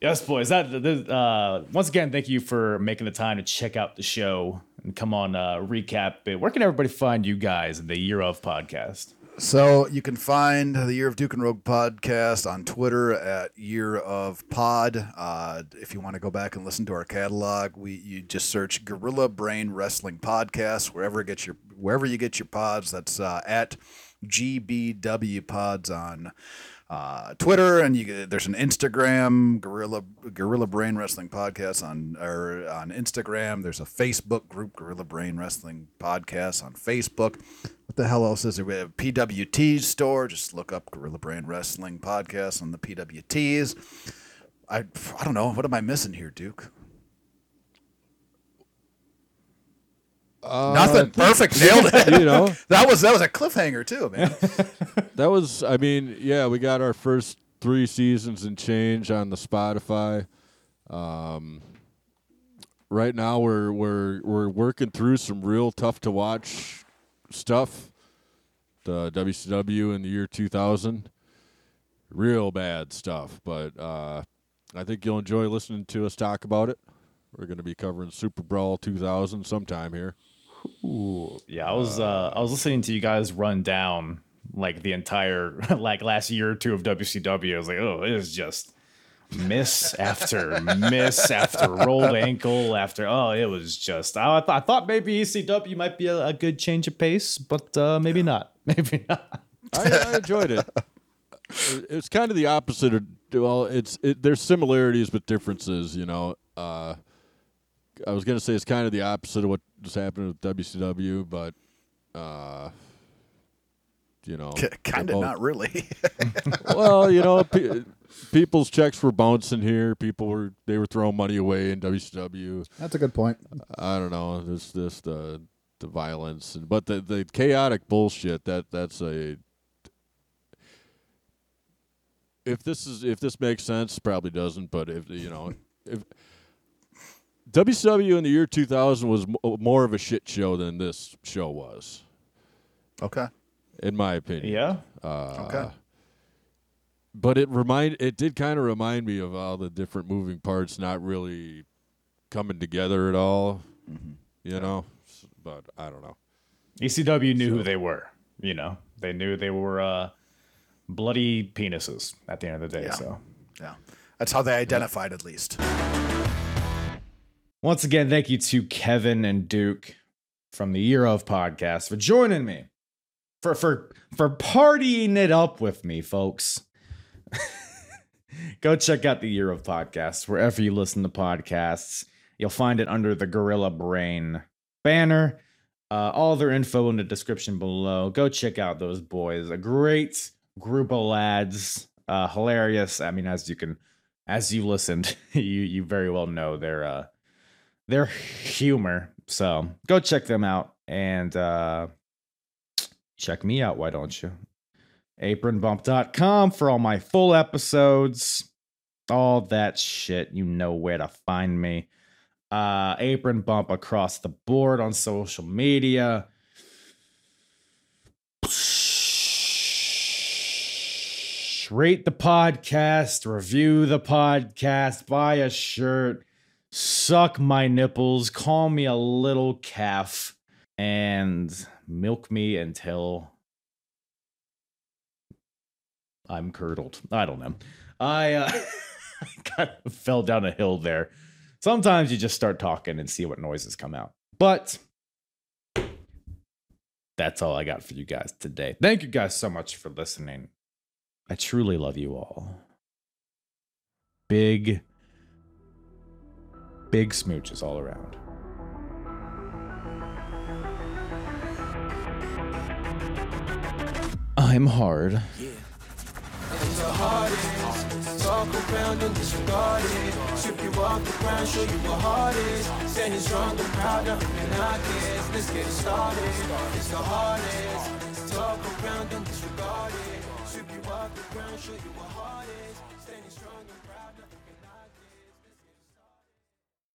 yes, boys. That that, uh, once again, thank you for making the time to check out the show and come on uh, recap it. Where can everybody find you guys in the Year of podcast? So you can find the Year of Duke and Rogue podcast on Twitter at Year of Pod. Uh, if you want to go back and listen to our catalog, we you just search Gorilla Brain Wrestling Podcast wherever it gets your wherever you get your pods. That's uh, at GBW Pods on uh, Twitter, and you there's an Instagram Gorilla Gorilla Brain Wrestling Podcast on or on Instagram. There's a Facebook group Gorilla Brain Wrestling Podcast on Facebook. What the hell else is there? We have PWT store. Just look up Gorilla Brain Wrestling Podcast on the PWTs. I I don't know. What am I missing here, Duke? Nothing. Perfect. Nailed it. you know, That was that was a cliffhanger too, man. that was. I mean, yeah, we got our first three seasons and change on the Spotify. Um, right now, we're we're we're working through some real tough to watch stuff. The WCW in the year 2000, real bad stuff. But uh, I think you'll enjoy listening to us talk about it. We're going to be covering Super Brawl 2000 sometime here. Ooh, yeah. I was uh, I was listening to you guys run down like the entire like last year or two of WCW. I was like, oh, it is just miss after miss after rolled ankle after oh it was just I, th- I thought maybe ECW might be a, a good change of pace but uh, maybe not maybe not I, I enjoyed it. It- It's kind of the opposite of well, it's it, there's similarities but differences. You know, uh, I was gonna say it's kind of the opposite of what was happening with WCW, but uh, you know, kind of not really. well, you know, pe- people's checks were bouncing here. People were they were throwing money away in WCW. That's a good point. I don't know. There's this the the violence, and but the the chaotic bullshit that that's a. If this is if this makes sense, probably doesn't. But if you know, if WCW in the year 2000 was m- more of a shit show than this show was, okay. in my opinion. yeah Uh, Okay. But it remind it did kind of remind me of all the different moving parts not really coming together at all. You know, S- but I don't know. ECW knew who they were you know they knew they were uh, bloody penises at the end of the day Yeah. so Yeah. That's how they identified at least. Once again, thank you to Kevin and Duke from the Year of Podcast for joining me. For for for partying it up with me, folks. Go check out the Year of Podcast wherever you listen to podcasts. You'll find it under the Gorilla Brain banner. Uh, all their info in the description below. Go check out those boys. A great group of lads. Uh, hilarious. I mean, as you can, as you listened, you you very well know they're uh, their humor. So go check them out and uh, check me out. Why don't you? Apronbump.com for all my full episodes, all that shit. You know where to find me. Uh, Apron Bump across the board on social media. Rate the podcast, review the podcast, buy a shirt suck my nipples, call me a little calf, and milk me until I'm curdled. I don't know. I uh, kind of fell down a hill there. Sometimes you just start talking and see what noises come out. But that's all I got for you guys today. Thank you guys so much for listening. I truly love you all. Big big smooches all around. I'm hard. hardest. Talk around and disregard it. Strip you off the ground, show you what heart is. Standing strong and proud, nothing knock it. Let's get started. It's the hardest. Talk around and disregard it. Strip you off the ground, show you what heart is.